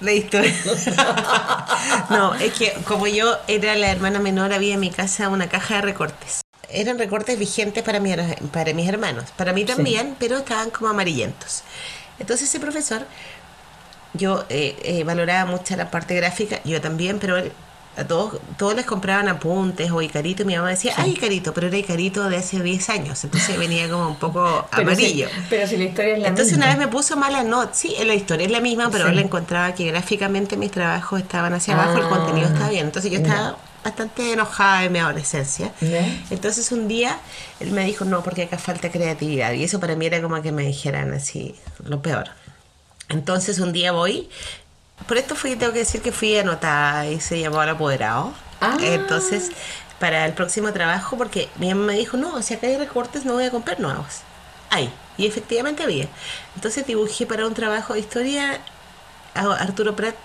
De historia. [laughs] no, es que como yo era la hermana menor, había en mi casa una caja de recortes. Eran recortes vigentes para, mi, para mis hermanos, para mí también, pero estaban como amarillentos. Entonces ese profesor, yo eh, eh, valoraba mucho la parte gráfica, yo también, pero él- a todos, todos les compraban apuntes o Icarito y mi mamá decía, ay Icarito, pero era Icarito de hace 10 años, entonces venía como un poco [laughs] Pero amarillo. si- pero si la historia es la Entonces misma. una vez me puso mala nota, sí, la historia es la misma, pero Sí. encontraba que gráficamente mis trabajos estaban hacia abajo, el Ah, contenido estaba bien. Entonces yo estaba bastante enojada en mi adolescencia. Entonces un día él me dijo, no, porque acá falta creatividad. Y eso para mí era como que me dijeran así, lo peor. Entonces un día voy, por esto fui, tengo que decir que fui anotada y se llamó al apoderado. Ah. Entonces, para el próximo trabajo, porque mi mamá me dijo, no, si acá hay recortes no voy a comprar nuevos. Hay. Y efectivamente había. Entonces dibujé para un trabajo de historia a Arturo Prat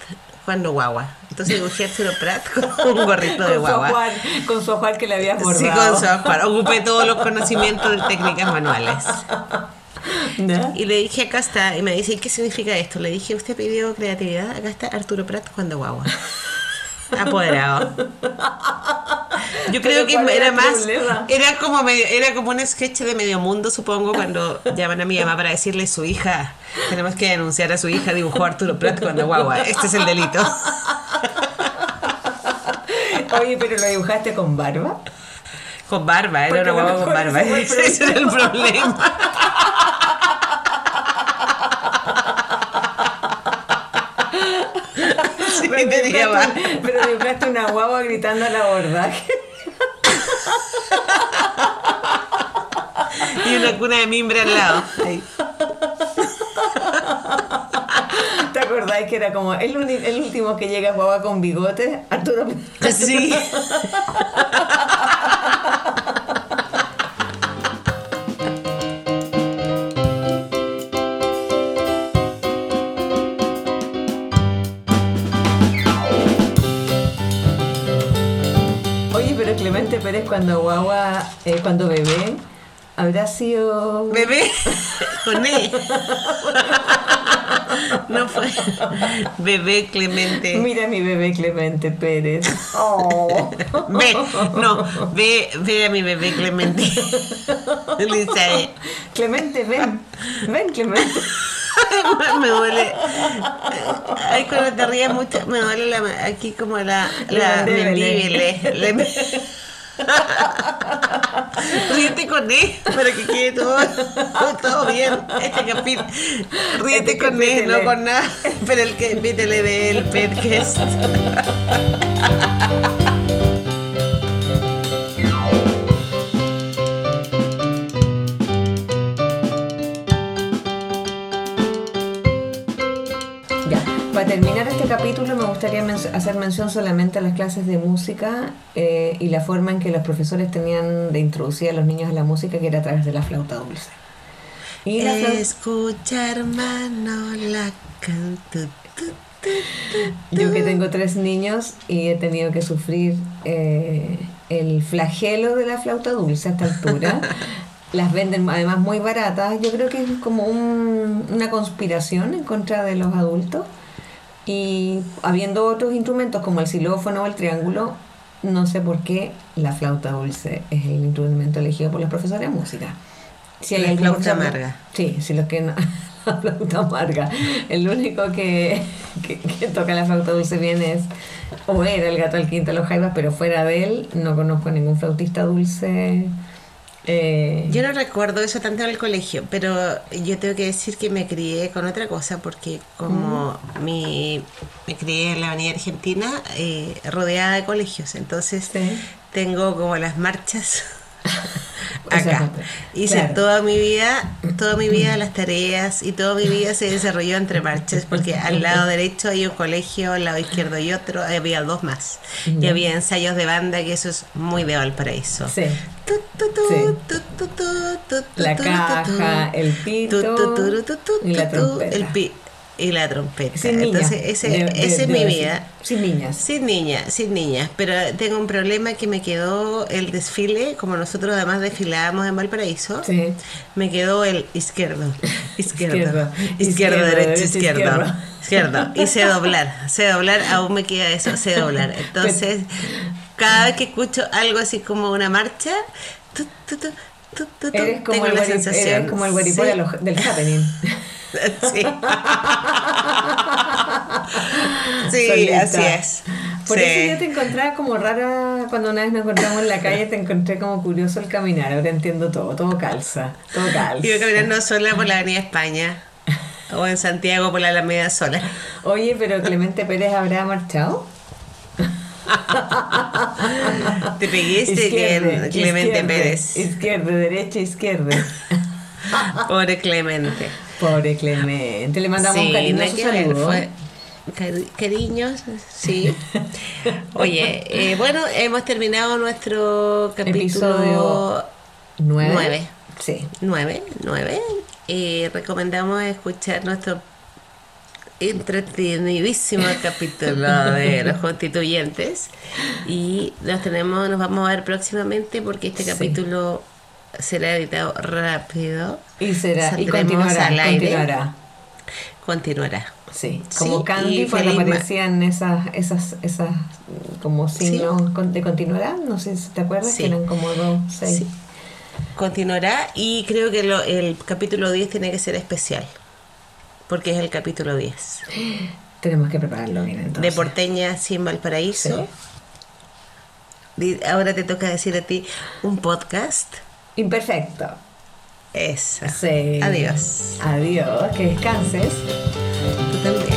cuando guagua. Entonces dibujé a Arturo Prat con [laughs] un gorrito de con, su guagua. ajuar, con su ajuar que le habías bordado. Sí, con su ajuar. Ocupé todos los conocimientos de técnicas manuales. [laughs] [laughs] ¿Ya? Y le dije, acá está. Y me dice, ¿y qué significa esto? Le dije, usted pidió creatividad. Acá está Arturo Prat cuando guagua. [laughs] Apoderado. Yo creo que ¿cuál era más. problema? Era como, medio, era como un sketch de medio mundo, supongo, cuando [laughs] llaman a mi mamá para decirle su hija. Tenemos que denunciar a su hija, dibujó Arturo Prat cuando guagua. Este es el delito. Oye, pero lo dibujaste con barba. Con barba, era Porque una guagua con barba. Ese era el problema. Sí, [laughs] Pero tenía barba. dibujaste, pero una guagua gritando al abordaje. [laughs] Y una cuna de mimbre al lado. Ahí. ¿Te acordáis que era como el último que llega guagua con bigote? Arturo. Sí. Cuando guagua, eh, cuando bebé, habrá sido... Bebé. Con E. No fue. Bebé Clemente. Mira mi bebé Clemente Pérez. Oh. Ve, no, ve, ve a mi bebé Clemente. Lisa, eh. Clemente, ven. Ven, Clemente. me duele. Ay, cuando te ríes mucho, me duele la, aquí como la, la La mandíbula. mandíbula. Ríete con él para que quede todo, todo bien. Este capítulo. Ríete con él, no con nada. Pero el que invítele del podcast. Capítulo me gustaría men- hacer mención solamente a las clases de música eh, y la forma en que los profesores tenían de introducir a los niños a la música, que era a través de la flauta dulce. Y la flauta- Escucha, hermano, la canto. yo que tengo tres niños y he tenido que sufrir eh, el flagelo de la flauta dulce a esta altura, [laughs] las venden además muy baratas. Yo creo que es como un- una conspiración en contra de los adultos. Y habiendo otros instrumentos como el xilófono o el triángulo, no sé por qué la flauta dulce es el instrumento elegido por los profesores de música. Si La flauta amarga. Sí, si los que no, [laughs] la flauta amarga. El único que, que, que toca la flauta dulce bien es, o era el gato al quinto de los jaivas, pero fuera de él no conozco ningún flautista dulce. Eh, Yo no recuerdo eso tanto en el colegio, pero yo tengo que decir que me crié con otra cosa porque como mi, me crié en la Avenida Argentina eh, rodeada de colegios, entonces Sí. tengo como las marchas [laughs] acá. Hice claro. toda mi vida, toda mi vida las tareas y toda mi vida se desarrolló entre marchas porque al lado derecho hay un colegio, al lado izquierdo y otro, había dos más. Y había ensayos de banda que eso es muy de Valparaíso. sí. La caja, el pito y la trompeta. el pi- y la trompeta. Sin niña. Entonces, ese, De- de- esa es mi vida. Sin niñas. Sin niña, sin niña. Pero tengo un problema que me quedó el desfile, como nosotros además desfilábamos en Valparaíso, Sí. me quedó el izquierdo, [laughs] izquierdo, Izquierdo, derecho, izquierdo, izquierdo. izquierdo. Y sé doblar, sé doblar, aún me queda eso, sé doblar. [laughs] Entonces, cada vez que escucho algo así como una marcha, tu, tu, tu, Eres como, tengo el la sensación. eres como el guaripó Sí. del happening. [laughs] Sí. Sí, Solita. así es. Por Sí. eso yo te encontraba como rara cuando una vez nos encontramos en la [laughs] calle, te encontré como curioso el caminar. Ahora entiendo todo, todo calza, todo calza. Iba caminando sola por la Avenida España [laughs] o en Santiago por la Alameda sola. Oye, pero Clemente Pérez habrá marchado. [laughs] Te peguiste Izquierda, Clemente izquierda, Pérez. Izquierda, derecha, izquierda. Pobre Clemente. Pobre Clemente. Le mandamos un Sí, cariñoso que ver, saludo. fue cariños, sí. Oye, eh, bueno, hemos terminado nuestro capítulo Episodio ¿Nueve? nueve. Sí. 9, 9. Y recomendamos escuchar nuestro entretenidísimo [laughs] capítulo de los constituyentes. Y nos tenemos, nos vamos a ver próximamente porque este Sí. capítulo será editado rápido. Y será, y continuará, al aire. continuará. Continuará. Sí, como Candy cuando aparecían esas, esas, esas como signos de continuará, no sé si te acuerdas, Sí. que eran como dos, seis. Sí. Continuará y creo que lo- el capítulo 10 tiene que ser especial. Porque es el capítulo 10. [gasps] Tenemos que prepararlo bien entonces. de Porteña sin Valparaíso. Ahora te toca decir a ti un podcast. Imperfecto. Esa. Sí. Adiós. Adiós, que descanses. Tú también.